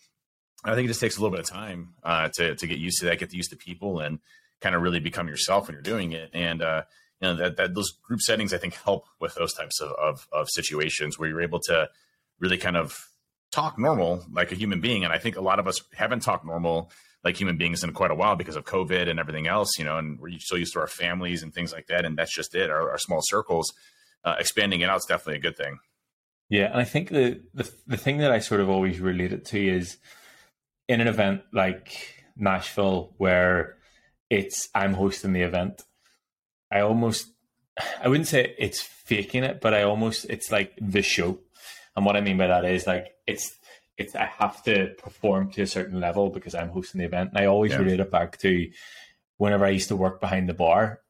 I think it just takes a little bit of time uh, to to get used to that, get used to people, and kind of really become yourself when you're doing it. And uh, you know that, that those group settings I think help with those types of, of, of situations where you're able to really kind of talk normal like a human being. And I think a lot of us haven't talked normal like human beings in quite a while because of COVID and everything else, you know, and we're so used to our families and things like that. And that's just it, our, our small circles. Uh, expanding it out is definitely a good thing. Yeah, and I think the, the the thing that I sort of always relate it to is in an event like Nashville where it's I'm hosting the event, I almost I wouldn't say it's faking it, but I almost it's like the show. And what I mean by that is like it's it's I have to perform to a certain level because I'm hosting the event. And I always yeah. relate it back to whenever I used to work behind the bar.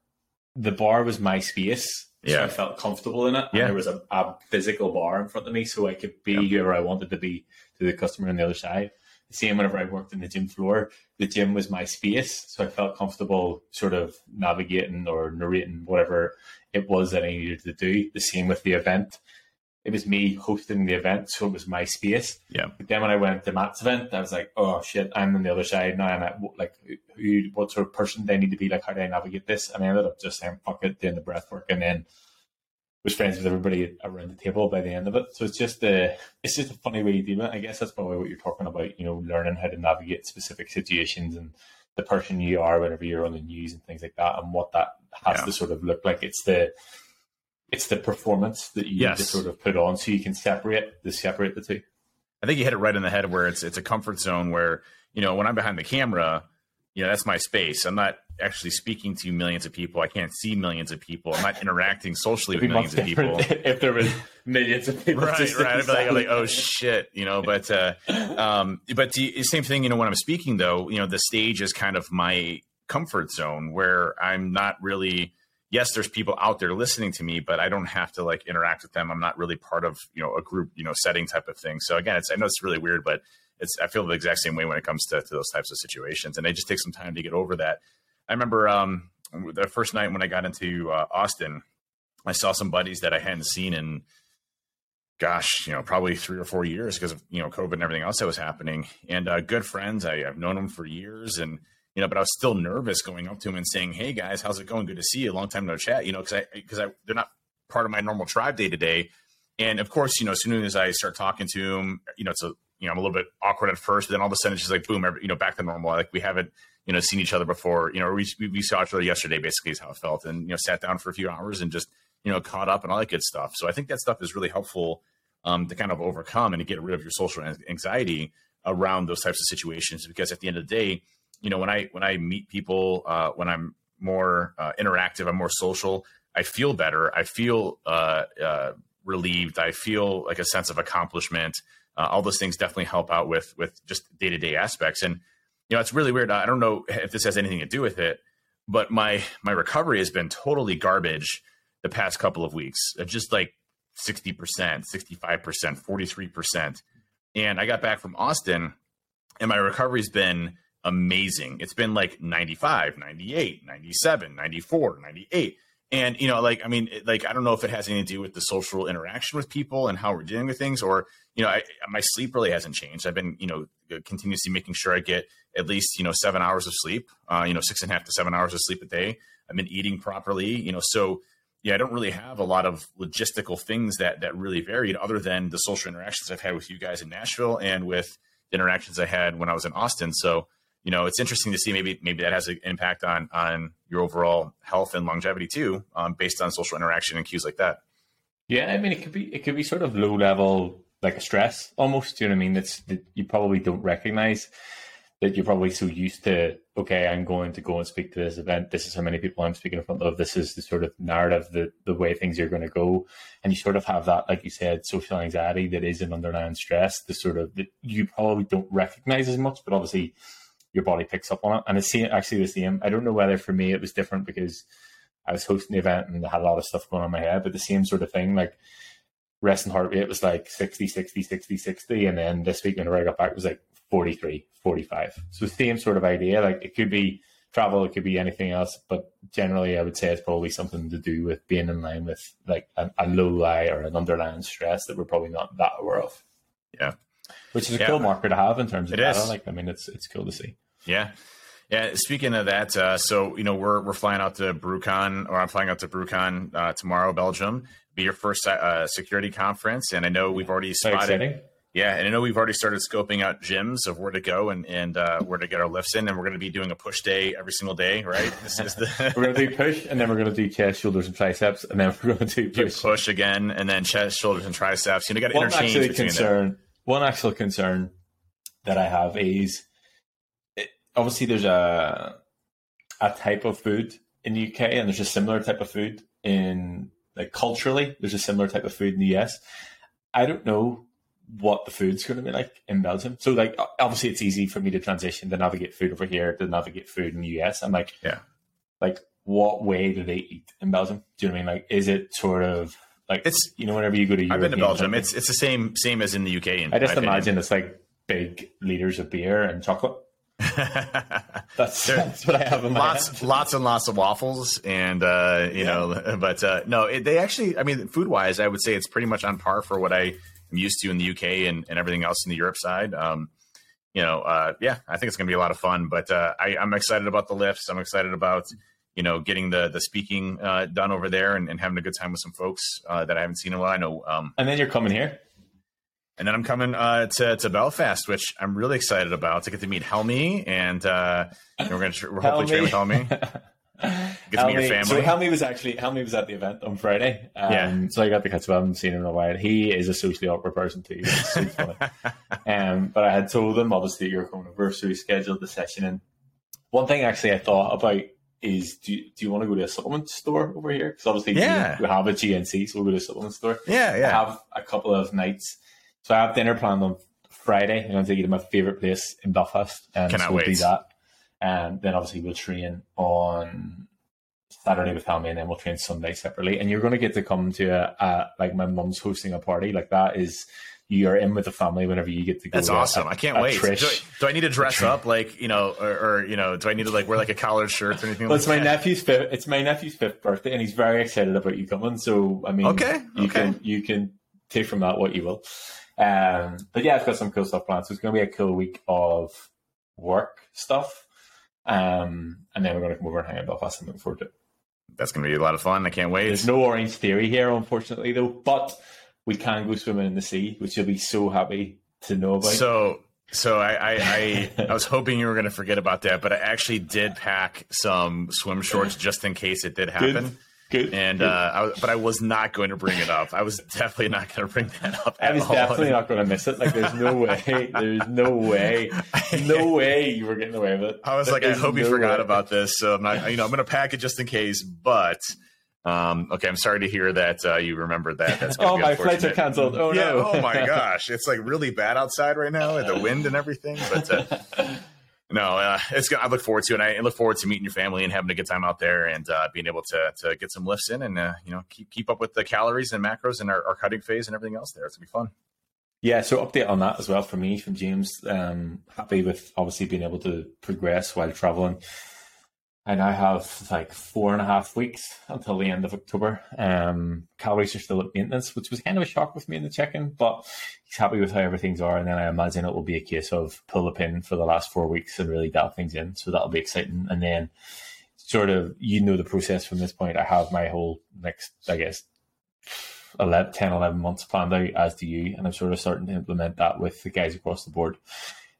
The bar was my space. So I felt comfortable in it. Yeah. And there was a, a, physical bar in front of me so I could be yeah. whoever I wanted to be to the customer on the other side. The same whenever I worked in the gym floor, the gym was my space. So I felt comfortable sort of navigating or narrating whatever it was that I needed to do. The same with the event it was me hosting the event, so it was my space. Yeah. But then when I went to Matt's event, I was like, oh shit, I'm on the other side now. I'm at like, who, what sort of person do I need to be? Like, how do I navigate this? And I ended up just saying, fuck it, doing the breath work, and then was friends with everybody around the table by the end of it. So it's just a, it's just a funny way to do it. I guess that's probably what you're talking about. You know, learning how to navigate specific situations and the person you are whenever you're on the news and things like that, and what that has yeah. to sort of look like. It's the it's the performance that you yes. sort of put on so you can separate the separate the two. I think you hit it right in the head where it's it's a comfort zone where, you know, when I'm behind the camera, you know, that's my space. I'm not actually speaking to millions of people. I can't see millions of people. I'm not interacting socially with millions of people. If there was millions of people, right, right. I'd be like, like, oh shit, you know. But, uh, um, but the same thing, you know, when I'm speaking though, you know, the stage is kind of my comfort zone where I'm not really yes, there's people out there listening to me, but I don't have to like interact with them. I'm not really part of, you know, a group, you know, setting type of thing. So again, it's, I know it's really weird, but it's, I feel the exact same way when it comes to, to those types of situations. And they just take some time to get over that. I remember, um, the first night when I got into uh, Austin, I saw some buddies that I hadn't seen in, gosh, you know, probably three or four years because of, you know, COVID and everything else that was happening. And uh, good friends, I, I've known them for years. And, you know, but I was still nervous going up to him and saying, "Hey guys, how's it going? Good to see you. Long time no chat." You know, because I because I they're not part of my normal tribe day to day. And of course, you know, as soon as I start talking to him, you know, it's a you know I'm a little bit awkward at first, but then all of a sudden it's just like boom, every, you know, back to normal. Like we haven't you know seen each other before. You know, we we saw each other yesterday. Basically, is how it felt, and you know, sat down for a few hours and just you know caught up and all that good stuff. So I think that stuff is really helpful um, to kind of overcome and to get rid of your social anxiety around those types of situations because at the end of the day you know when i when i meet people uh, when i'm more uh, interactive i'm more social i feel better. I feel uh, uh relieved. I feel like a sense of accomplishment. Uh, all those things definitely help out with with just day-to-day aspects. And you know it's really weird. I don't know if this has anything to do with it but my my recovery has been totally garbage the past couple of weeks. Just like 60% 65% 43% and i got back from austin and my recovery's been amazing. It's been like 95, 98, 97, 94, 98. And, you know, like, I mean, like, I don't know if it has anything to do with the social interaction with people and how we're dealing with things, or, you know, I, my sleep really hasn't changed. I've been, you know, continuously making sure I get at least, you know, seven hours of sleep, uh, you know, six and a half to seven hours of sleep a day. I've been eating properly, you know, so, yeah, I don't really have a lot of logistical things that that really varied other than the social interactions I've had with you guys in Nashville and with the interactions I had when I was in Austin. So, you know, it's interesting to see maybe maybe that has an impact on on your overall health and longevity too, um, based on social interaction and cues like that. Yeah, I mean, it could be it could be sort of low level, like a stress almost. You know what I mean? That's that you probably don't recognize that you're probably so used to. Okay, I'm going to go and speak to this event. This is how many people I'm speaking in front of. This is the sort of narrative, the the way things are going to go, and you sort of have that, like you said, social anxiety that is an underlying stress. The sort of that you probably don't recognize as much, but obviously your body picks up on it. And it's actually the same. I don't know whether for me it was different because I was hosting the event and I had a lot of stuff going on in my head, but the same sort of thing, like resting heart rate was like 60, 60, 60, 60. And then this week when I got back, it was like 43, 45. So same sort of idea. Like it could be travel, it could be anything else, but generally I would say it's probably something to do with being in line with like a, a low lie or an underlying stress that we're probably not that aware of. Yeah. Which is a yeah. cool marker to have in terms of it data. Is. Like, I mean, it's it's cool to see. Yeah. Yeah. Speaking of that, uh, so you know we're we're flying out to BruCON, or I'm flying out to BruCON uh, tomorrow, Belgium. Be your first uh, security conference, and I know we've already spotted. Yeah, and I know we've already started scoping out gyms of where to go and and uh, where to get our lifts in, and we're going to be doing a push day every single day, right? This is the we're going to do push, and then we're going to do chest, shoulders, and triceps, and then we're going to do do push. push again, and then chest, shoulders, and triceps. You know, got to interchange actually between them. One actual concern that I have is, it, obviously there's a a type of food in the UK, and there's a similar type of food in like culturally. There's a similar type of food in the US. I don't know what the food's going to be like in Belgium. So like obviously it's easy for me to transition to navigate food over here to navigate food in the US. I'm like, Yeah. like what way do they eat in Belgium? Do you know what I mean? Like, is it sort of like It's- you know whenever you go to I've been to Belgium. It's it's the same same as in the UK. In I just opinion. imagine it's like big liters of beer and chocolate. That's, that's what I have in my lots head. lots and lots of waffles and uh you know but uh no it, they actually i mean food wise i would say it's pretty much on par for what i am used to in the uk and, and everything else in the europe side um you know uh yeah i think it's gonna be a lot of fun but uh I, i'm excited about the lifts i'm excited about you know getting the the speaking uh done over there and, and having a good time with some folks uh that i haven't seen in a while i know um And then you're coming here. and then I'm coming uh, to to Belfast, which I'm really excited about to get to meet Helmy, and uh, and we're gonna tr- we're hopefully train with Helmy. Get to meet your Helmy- family. So Helmy was actually Helmy was at the event on Friday. Um, Yeah. So I got to catch up. I haven't seen him in a while. He is a socially awkward person too. So um, but I had told him obviously you're coming over, so we scheduled the session. And one thing actually I thought about is do you, do you want to go to a supplement store over here? Because obviously we- Yeah. we, have a GNC, so we'll go to a supplement store. yeah, I yeah. have a couple of nights. So I have dinner planned on Friday. I'm going to take you to my favorite place in Belfast. And Cannot so we'll do that. And then obviously we'll train on Saturday with Helmy and then we'll train Sunday separately. And you're going to get to come to a, a like my mum's hosting a party. Like that is, you are in with the family whenever you get to go. That's to awesome. I can't wait. Do I, do I need to dress up like you know, or, or you know, do I need to like wear like a collared shirt or anything? Well, like it's my that? nephew's fifth. It's my nephew's fifth birthday, and he's very excited about you coming. So, I mean, Okay, you okay. can you can take from that what you will. Um, but yeah, I've got some cool stuff planned. So it's going to be a cool week of work stuff, um, and then we're going to come over and hang out in Belfast. I'm looking forward to it. That's gonna be a lot of fun. I can't wait. There's no Orange Theory here, unfortunately, though. But we can go swimming in the sea, which you'll be so happy to know about. So, so I, I, I, I was hoping you were going to forget about that, but I actually did pack some swim shorts just in case it did happen. good. And, good. uh, I, was- but I was not going to bring it up. I was definitely not going to bring that up. I was all. definitely not going to miss it. Like, there's no way. There's no way. No way you were getting away with it. I was like, I hope you forgot way. about this. So I'm not, you know, I'm going to pack it just in case. But, um, okay, I'm sorry to hear that uh, you remembered that. That's Oh, my flights are canceled. Oh yeah. no. Oh my gosh, it's like really bad outside right now, with the wind and everything. But uh, no, uh, it's gonna, I look forward to it. And I look forward to meeting your family and having a good time out there and uh, being able to to get some lifts in and uh, you know keep keep up with the calories and macros and our, our cutting phase and everything else there. It's gonna be fun. Yeah, so update on that as well for me from James. Um, happy with obviously being able to progress while traveling. I now have like four and a half weeks until the end of October. Um, calories are still at maintenance, which was kind of a shock with me in the check-in, but he's happy with how everything's are. And then I imagine it will be a case of pull the pin for the last four weeks and really dial things in. So that'll be exciting. And then sort of, you know, the process from this point. I have my whole next, I guess, 11, 10, 11 months planned out, as do you. And I'm sort of starting to implement that with the guys across the board.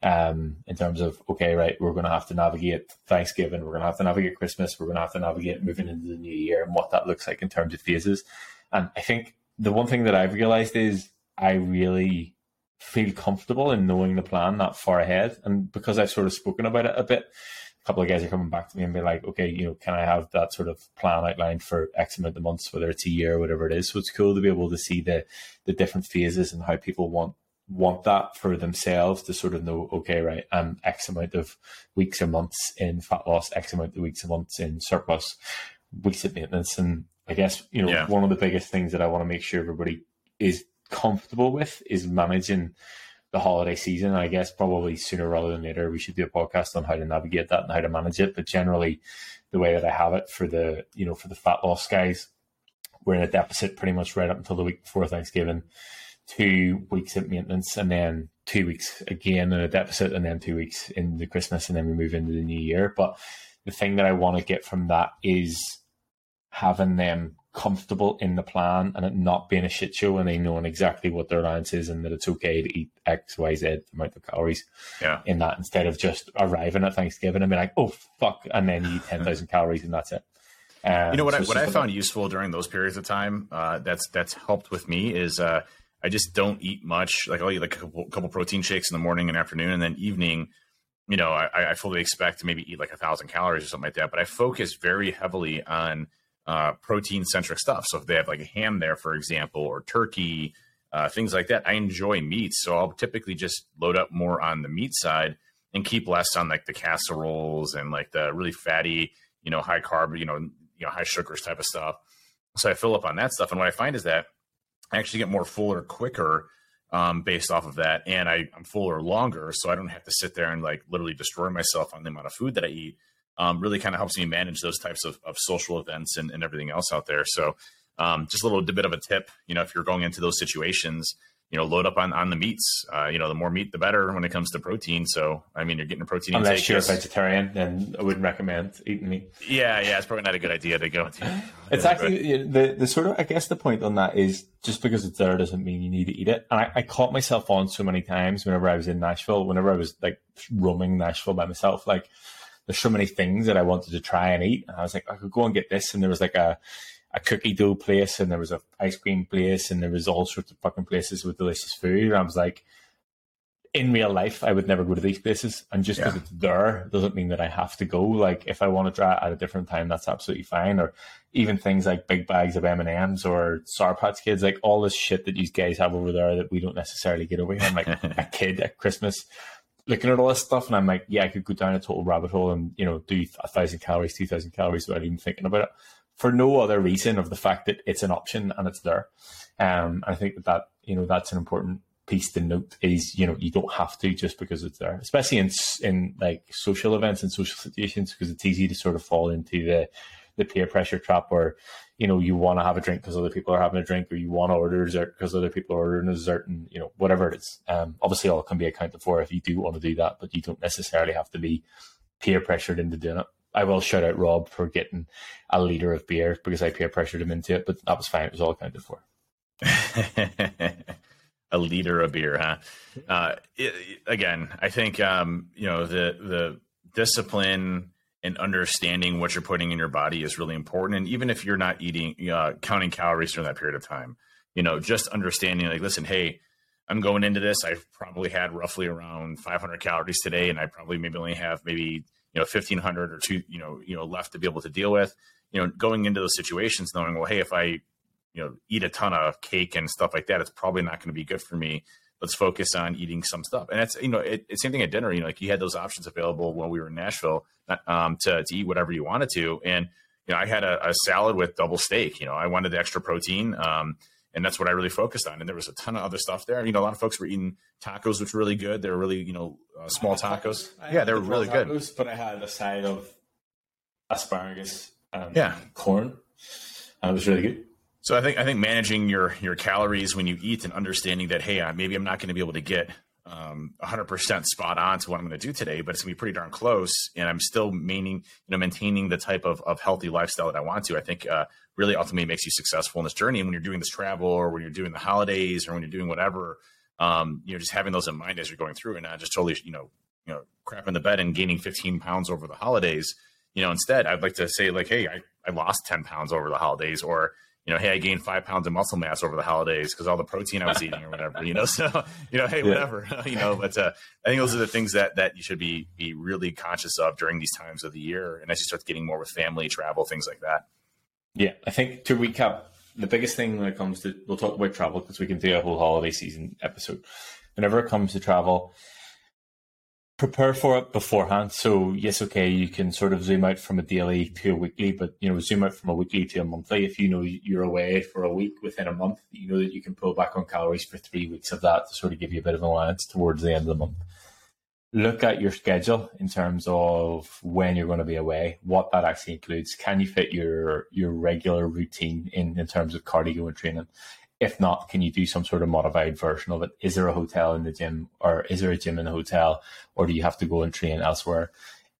Um, in terms of, okay, right, we're going to have to navigate Thanksgiving, we're going to have to navigate Christmas, we're going to have to navigate moving into the new year and what that looks like in terms of phases. And I think the one thing that I've realized is I really feel comfortable in knowing the plan that far ahead. And because I've sort of spoken about it a bit, a couple of guys are coming back to me and be like, okay, you know, can I have that sort of plan outlined for X amount of months, whether it's a year or whatever it is. So it's cool to be able to see the the different phases and how people want want that for themselves to sort of know, okay, right, I'm X amount of weeks or months in fat loss, X amount of weeks or months in surplus, weeks of maintenance. And I guess, you know, Yeah. one of the biggest things that I want to make sure everybody is comfortable with is managing the holiday season. I guess probably sooner rather than later, we should do a podcast on how to navigate that and how to manage it. But generally, the way that I have it for the, you know, for the fat loss guys, we're in a deficit pretty much right up until the week before Thanksgiving two weeks at maintenance and then two weeks again in a deficit and then two weeks into Christmas and then we move into the new year. But the thing that I want to get from that is having them comfortable in the plan and it not being a shit show and they knowing exactly what their allowance is and that it's okay to eat X, Y, Z amount of calories Yeah. in that instead of just arriving at Thanksgiving and be like, oh fuck, and then you eat ten thousand calories and that's it. Um, You know what? so I, what I found useful during those periods of time uh, that's that's helped with me is uh, I just don't eat much. Like I'll eat like a couple, couple protein shakes in the morning and afternoon, and then evening. You know, I, I fully expect to maybe eat like a thousand calories or something like that. But I focus very heavily on uh, protein centric stuff. So if they have like a ham there, for example, or turkey, uh, things like that, I enjoy meats. So I'll typically just load up more on the meat side and keep less on like the casseroles and like the really fatty, you know, high carb, you know, you know, high sugars type of stuff. So I fill up on that stuff. And what I find is that I actually get more fuller quicker um, based off of that. And I, I'm fuller longer. So I don't have to sit there and like literally destroy myself on the amount of food that I eat. Um, really kind of helps me manage those types of, of social events and, and everything else out there. So um, just a little bit of a tip, you know, if you're going into those situations, you know, load up on, on the meats. Uh, you know, the more meat, the better when it comes to protein. So, I mean, you're getting a protein Unless intake. you're a vegetarian, then I wouldn't recommend eating meat. yeah, yeah, it's probably not a good idea to go into. It's actually the the sort of I guess the point on that is just because it's there doesn't mean you need to eat it. And I, I caught myself on so many times whenever I was in Nashville, whenever I was like roaming Nashville by myself, like there's so many things that I wanted to try and eat. And I was like, I could go and get this, and there was like a a cookie dough place, and there was a ice cream place, and there was all sorts of fucking places with delicious food. And I was like, in real life, I would never go to these places, and just because Yeah. it's there doesn't mean that I have to go. Like if I want to try it at a different time, that's absolutely fine. Or even things like big bags of M and M's or Sour Patch Kids, like all this shit that these guys have over there that we don't necessarily get over here. I'm like a kid at Christmas looking at all this stuff, and I'm like, yeah, I could go down a total rabbit hole and you know do a thousand calories, two thousand calories without even thinking about it, for no other reason of the fact that it's an option and it's there. Um, I think that that you know that's an important piece to note is you know you don't have to just because it's there, especially in in like social events and social situations because it's easy to sort of fall into the the peer pressure trap where you know you want to have a drink because other people are having a drink or you want to order dessert because other people are ordering a dessert and you know whatever it is um, obviously all can be accounted for if you do want to do that but you don't necessarily have to be peer pressured into doing it i will shout out rob for getting a liter of beer because i peer pressured him into it but that was fine it was all accounted for a liter of beer, huh? Uh, it, again, I think um, you know the the discipline and understanding what you're putting in your body is really important. And even if you're not eating, uh, counting calories during that period of time, you know, just understanding like, listen, hey, I'm going into this. I've probably had roughly around 500 calories today, and I probably maybe only have maybe you know 1500 or two, you know, you know, left to be able to deal with. You know, going into those situations, knowing, well, hey, if I you know eat a ton of cake and stuff like that it's probably not going to be good for me let's focus on eating some stuff and that's you know it, it's the same thing at dinner you know like you had those options available when we were in nashville um, to, to eat whatever you wanted to and you know i had a, a salad with double steak you know i wanted the extra protein um, and that's what i really focused on. And there was a ton of other stuff there. You know a lot of folks were eating tacos which were really good. They were really you know uh, small tacos. Yeah they were really good. but i had a side of asparagus and Yeah. corn. And it was really good. So I think I think managing your your calories when you eat and understanding that hey, uh, maybe I'm not going to be able to get um, 100% spot on to what I'm going to do today, but it's going to be pretty darn close, and I'm still maintaining you know maintaining the type of, of healthy lifestyle that I want to. I think uh, really ultimately makes you successful in this journey. And when you're doing this travel, or when you're doing the holidays, or when you're doing whatever, um, you know, just having those in mind as you're going through, and not just totally you know you know crap in the bed and gaining 15 pounds over the holidays. You know, instead, I'd like to say like, hey, I, I lost 10 pounds over the holidays, or you know, hey, I gained five pounds of muscle mass over the holidays because all the protein I was eating or whatever, you know. So, you know, hey, whatever, you know. But uh, I think those are the things that that you should be be really conscious of during these times of the year, and as you start getting more with family, travel, things like that. Yeah, I think to recap, the biggest thing when it comes to we'll talk about travel because we can do a whole holiday season episode. Whenever it comes to travel, prepare for it beforehand. So yes, okay, you can sort of zoom out from a daily to a weekly, but you know, zoom out from a weekly to a monthly. If you know you're away for a week within a month, you know that you can pull back on calories for three weeks of that to sort of give you a bit of an allowance towards the end of the month. Look at your schedule in terms of when you're going to be away, what that actually includes. Can you fit your your regular routine in in terms of cardio and training? If not, can you do some sort of modified version of it? Is there a hotel in the gym, or is there a gym in the hotel, or do you have to go and train elsewhere?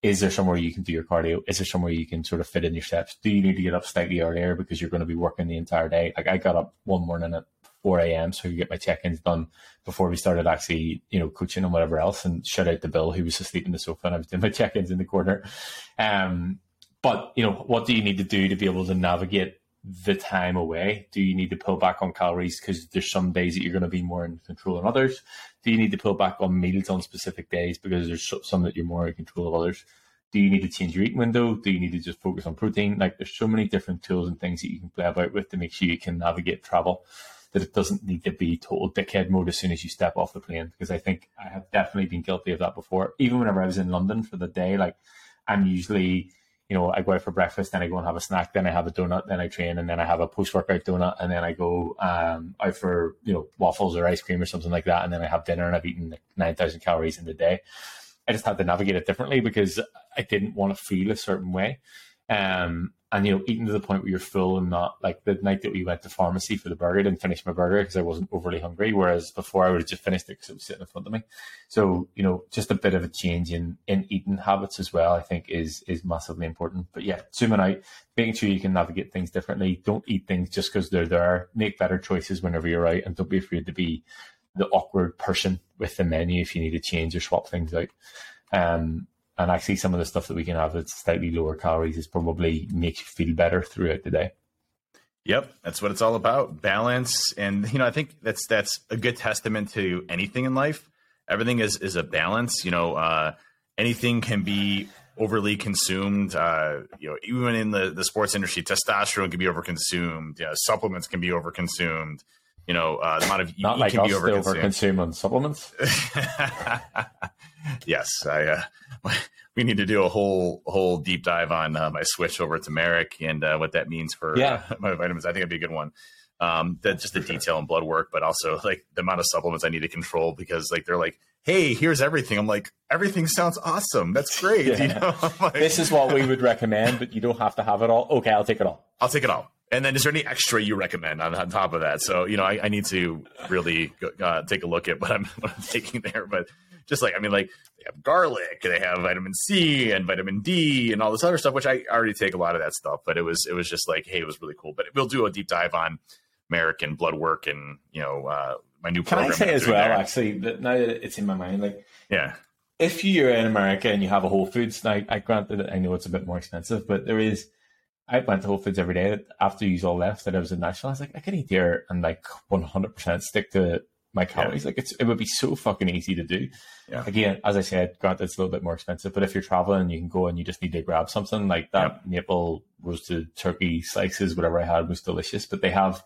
is there somewhere you can do your cardio? Is there somewhere you can sort of fit in your steps? Do you need to get up slightly earlier because you're going to be working the entire day? Like I got up one morning at 4 a.m. so I could get my check-ins done before we started actually, you know, coaching and whatever else and shut out the bill who was asleep in the sofa and I was doing my check-ins in the corner. Um, but, you know, what do you need to do to be able to navigate the time away? Do you need to pull back on calories because there's some days that you're going to be more in control than others? Do you need to pull back on meals on specific days because there's some that you're more in control of others? Do you need to change your eating window? Do you need to just focus on protein? Like there's so many different tools and things that you can play about with to make sure you can navigate travel that it doesn't need to be total dickhead mode as soon as you step off the plane. Because I think I have definitely been guilty of that before. Even whenever I was in London for the day, like I'm usually you know, I go out for breakfast, then I go and have a snack, then I have a donut, then I train, and then I have a post workout donut, and then I go um, out for you know waffles or ice cream or something like that, and then I have dinner, and I've eaten like nine thousand calories in the day. I just had to navigate it differently because I didn't want to feel a certain way. Um, and you know, eating to the point where you're full and not like the night that we went to pharmacy for the burger, I didn't finish my burger because I wasn't overly hungry. Whereas before, I would have just finished it because it was sitting in front of me. So you know, just a bit of a change in in eating habits as well, I think is is massively important. But yeah, zooming out, making sure you can navigate things differently. Don't eat things just because they're there. Make better choices whenever you're out, and don't be afraid to be the awkward person with the menu if you need to change or swap things out. Um, and I actually some of the stuff that we can have that's slightly lower calories is probably makes you feel better throughout the day. Yep, that's what it's all about. Balance and you know, I think that's that's a good testament to anything in life. Everything is is a balance, you know, uh, anything can be overly consumed. Uh, you know, even in the, the sports industry, testosterone can be overconsumed. Yeah, supplements can be overconsumed. You know, uh, the amount of not like can us be overconsume on supplements. yes, I. Uh, we need to do a whole whole deep dive on uh, my switch over to Marek and uh, what that means for yeah. uh, my vitamins. I think it'd be a good one. Um, that just the detail and blood work, but also like the amount of supplements I need to control because like they're like, hey, here's everything. I'm like, everything sounds awesome. That's great. Yeah. You know? like, this is what we would recommend, but you don't have to have it all. Okay, I'll take it all. I'll take it all. And then is there any extra you recommend on, on top of that? So, you know, I, I need to really uh, take a look at what I'm, what I'm taking there. But just like, I mean, like they have garlic, they have vitamin C and vitamin D and all this other stuff, which I already take a lot of that stuff. But it was, it was just like, hey, it was really cool. But we'll do a deep dive on American blood work and, you know, uh, my new Can I say as well, there. actually, that now that it's in my mind, like, yeah, if you're in America and you have a Whole Foods, now I grant that I know it's a bit more expensive, but there is I went to Whole Foods every day after you all left that I was in Nashville. I was like, I can eat here and like 100% stick to my calories. Yeah. Like it's, it would be so fucking easy to do. Yeah. Again, as I said, granted, it's a little bit more expensive, but if you're traveling, you can go and you just need to grab something like that yeah. maple roasted turkey slices, whatever I had was delicious, but they have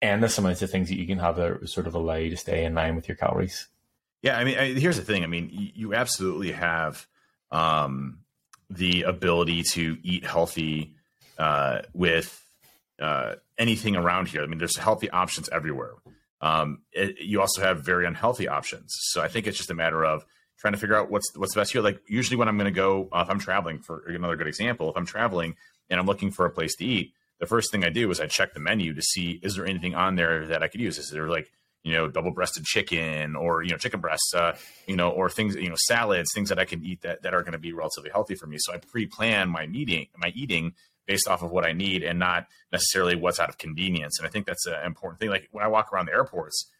endless amounts of things that you can have that sort of allow you to stay in line with your calories. Yeah. I mean, I, here's the thing. I mean, you absolutely have, um, the ability to eat healthy, uh, with uh, anything around here. I mean, there's healthy options everywhere. Um, it, you also have very unhealthy options. So I think it's just a matter of trying to figure out what's what's best here. Like usually when I'm going to go, uh, if I'm traveling, for another good example, if I'm traveling and I'm looking for a place to eat, the first thing I do is I check the menu to see is there anything on there that I could use. Is there like you know double-breasted chicken or you know chicken breasts, uh, you know, or things you know salads, things that I can eat that that are going to be relatively healthy for me. So I pre-plan my meeting, my eating based off of what I need and not necessarily what's out of convenience. And I think that's an important thing. Like when I walk around the airports,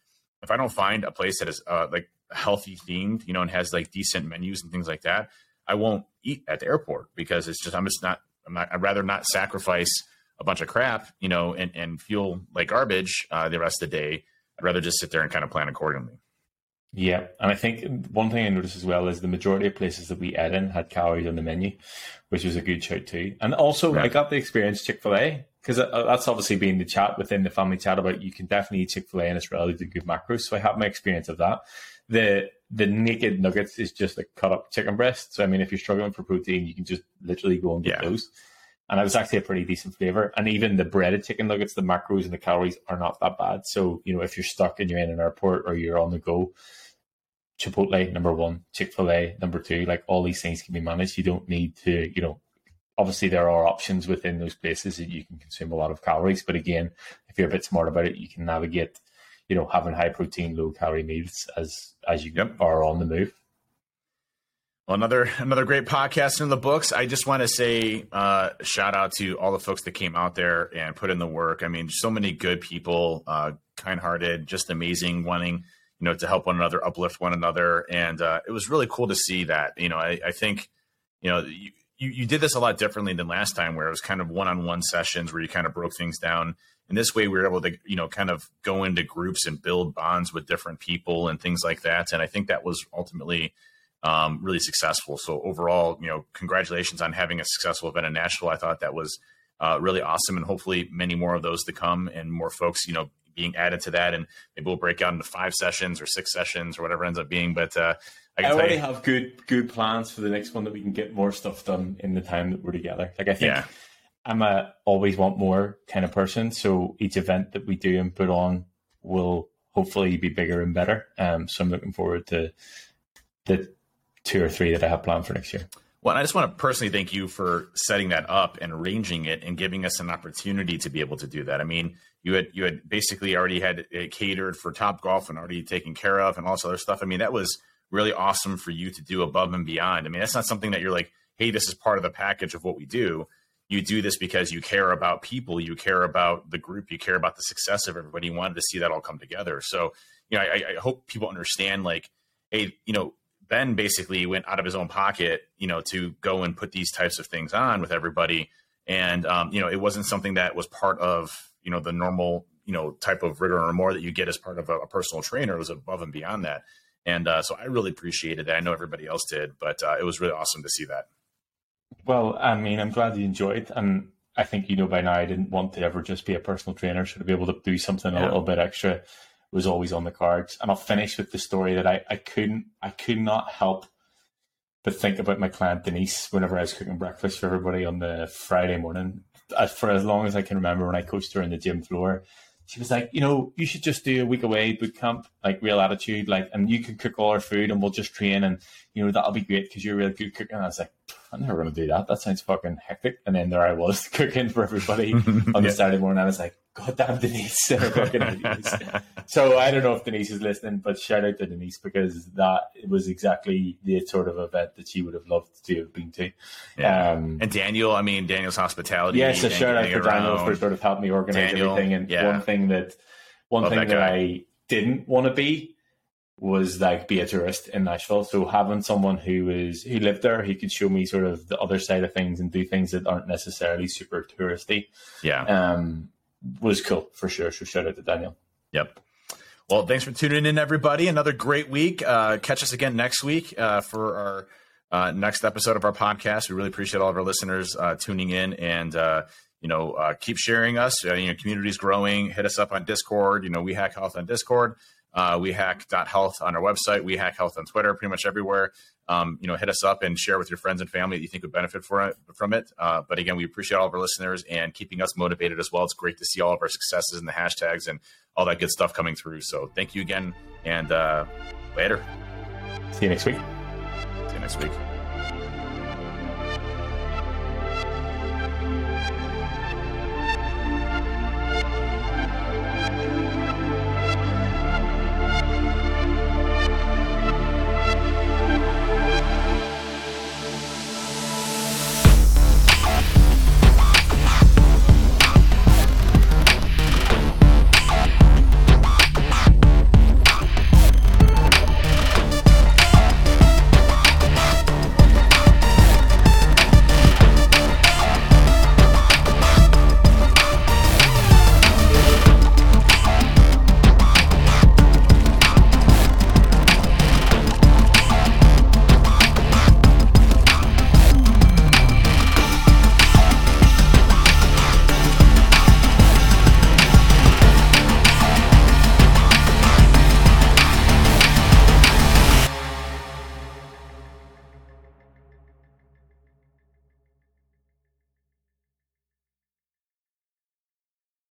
if I don't find a place that is uh, like healthy themed, you know, and has like decent menus and things like that, I won't eat at the airport because it's just I'm just not. I'm not. I'd rather not sacrifice a bunch of crap, you know, and and feel like garbage uh, the rest of the day. I'd rather just sit there and kind of plan accordingly. Yeah, and I think one thing I noticed as well is the majority of places that we ate in had calories on the menu, which was a good shout too. And also, right. I got the experience Chick Fil A because uh, that's obviously been the chat within the family chat about you can definitely eat Chick Fil A and it's relatively good macros. So I have my experience of that. The the naked nuggets is just a cut up chicken breast. So I mean, if you're struggling for protein, you can just literally go and get yeah. those. And it was actually a pretty decent flavor. And even the breaded chicken nuggets, the macros and the calories are not that bad. So you know, if you're stuck and you're in an airport or you're on the go Chipotle number one, Chick Fil A number two. Like all these things can be managed. You don't need to, you know. Obviously, there are options within those places that you can consume a lot of calories. But again, if you're a bit smart about it, you can navigate, you know, having high protein, low calorie meals as as you yep. are on the move. Well, another another great podcast in the books. I just want to say uh, shout out to all the folks that came out there and put in the work. I mean, so many good people, uh, kind hearted, just amazing, wanting you know to help one another, uplift one another, and uh, it was really cool to see that. You know, I, I think you know you, you did this a lot differently than last time, where it was kind of one on one sessions where you kind of broke things down. And this way, we were able to you know kind of go into groups and build bonds with different people and things like that. And I think that was ultimately um, really successful. So overall, you know, congratulations on having a successful event in Nashville. I thought that was uh, really awesome, and hopefully many more of those to come, and more folks, you know, being added to that. And maybe we'll break out into five sessions or six sessions or whatever ends up being. But uh, I, I already you, have good good plans for the next one that we can get more stuff done in the time that we're together. Like I think. Yeah. I'm a always want more kind of person, so each event that we do and put on will hopefully be bigger and better. Um, so I'm looking forward to the two or three that I have planned for next year. Well, I just want to personally thank you for setting that up and arranging it and giving us an opportunity to be able to do that. I mean, you had you had basically already had catered for Top Golf and already taken care of and all this other stuff. I mean, that was really awesome for you to do above and beyond. I mean, that's not something that you're like, hey, this is part of the package of what we do. You do this because you care about people, you care about the group, you care about the success of everybody. You wanted to see that all come together. So, you know, I, I hope people understand like, hey, you know, Ben basically went out of his own pocket, you know, to go and put these types of things on with everybody. And, um, you know, it wasn't something that was part of, you know, the normal, you know, type of rigor or more that you get as part of a, a personal trainer. It was above and beyond that. And uh, so I really appreciated that. I know everybody else did, but uh, it was really awesome to see that. Well, I mean, I'm glad you enjoyed. And I think you know by now I didn't want to ever just be a personal trainer. Should I be able to do something yeah. a little bit extra was always on the cards. And I'll finish with the story that I, I couldn't I could not help but think about my client Denise whenever I was cooking breakfast for everybody on the Friday morning. As for as long as I can remember when I coached her in the gym floor, she was like, you know, you should just do a week away boot camp, like real attitude, like, and you can cook all our food and we'll just train and, you know, that'll be great because you're a really good cook. And I was like, I'm never going to do that. That sounds fucking hectic. And then there I was cooking for everybody on yeah. the Saturday morning. I was like, God damn Denise. so I don't know if Denise is listening, but shout out to Denise because that was exactly the sort of event that she would have loved to have been to. Yeah. Um, and Daniel, I mean, Daniel's hospitality. Yes, a shout out for Daniel for sort of helping me organize Daniel, everything. And yeah. one thing that, one Love thing that, that I didn't want to be was like be a tourist in Nashville. So having someone who is who lived there, he could show me sort of the other side of things and do things that aren't necessarily super touristy. Yeah. Um, was cool for sure. So shout out to Daniel. Yep. Well, thanks for tuning in, everybody. Another great week. Uh, catch us again next week uh, for our uh, next episode of our podcast. We really appreciate all of our listeners uh, tuning in and uh, you know uh, keep sharing us. you know, community's growing. Hit us up on Discord. You know, we hack health on Discord uh, wehack.health on our website, we hack health on Twitter, pretty much everywhere. Um, you know, hit us up and share with your friends and family that you think would benefit for it, from it. Uh, but again, we appreciate all of our listeners and keeping us motivated as well. It's great to see all of our successes and the hashtags and all that good stuff coming through. So thank you again, and uh, later. See you next week. See you next week.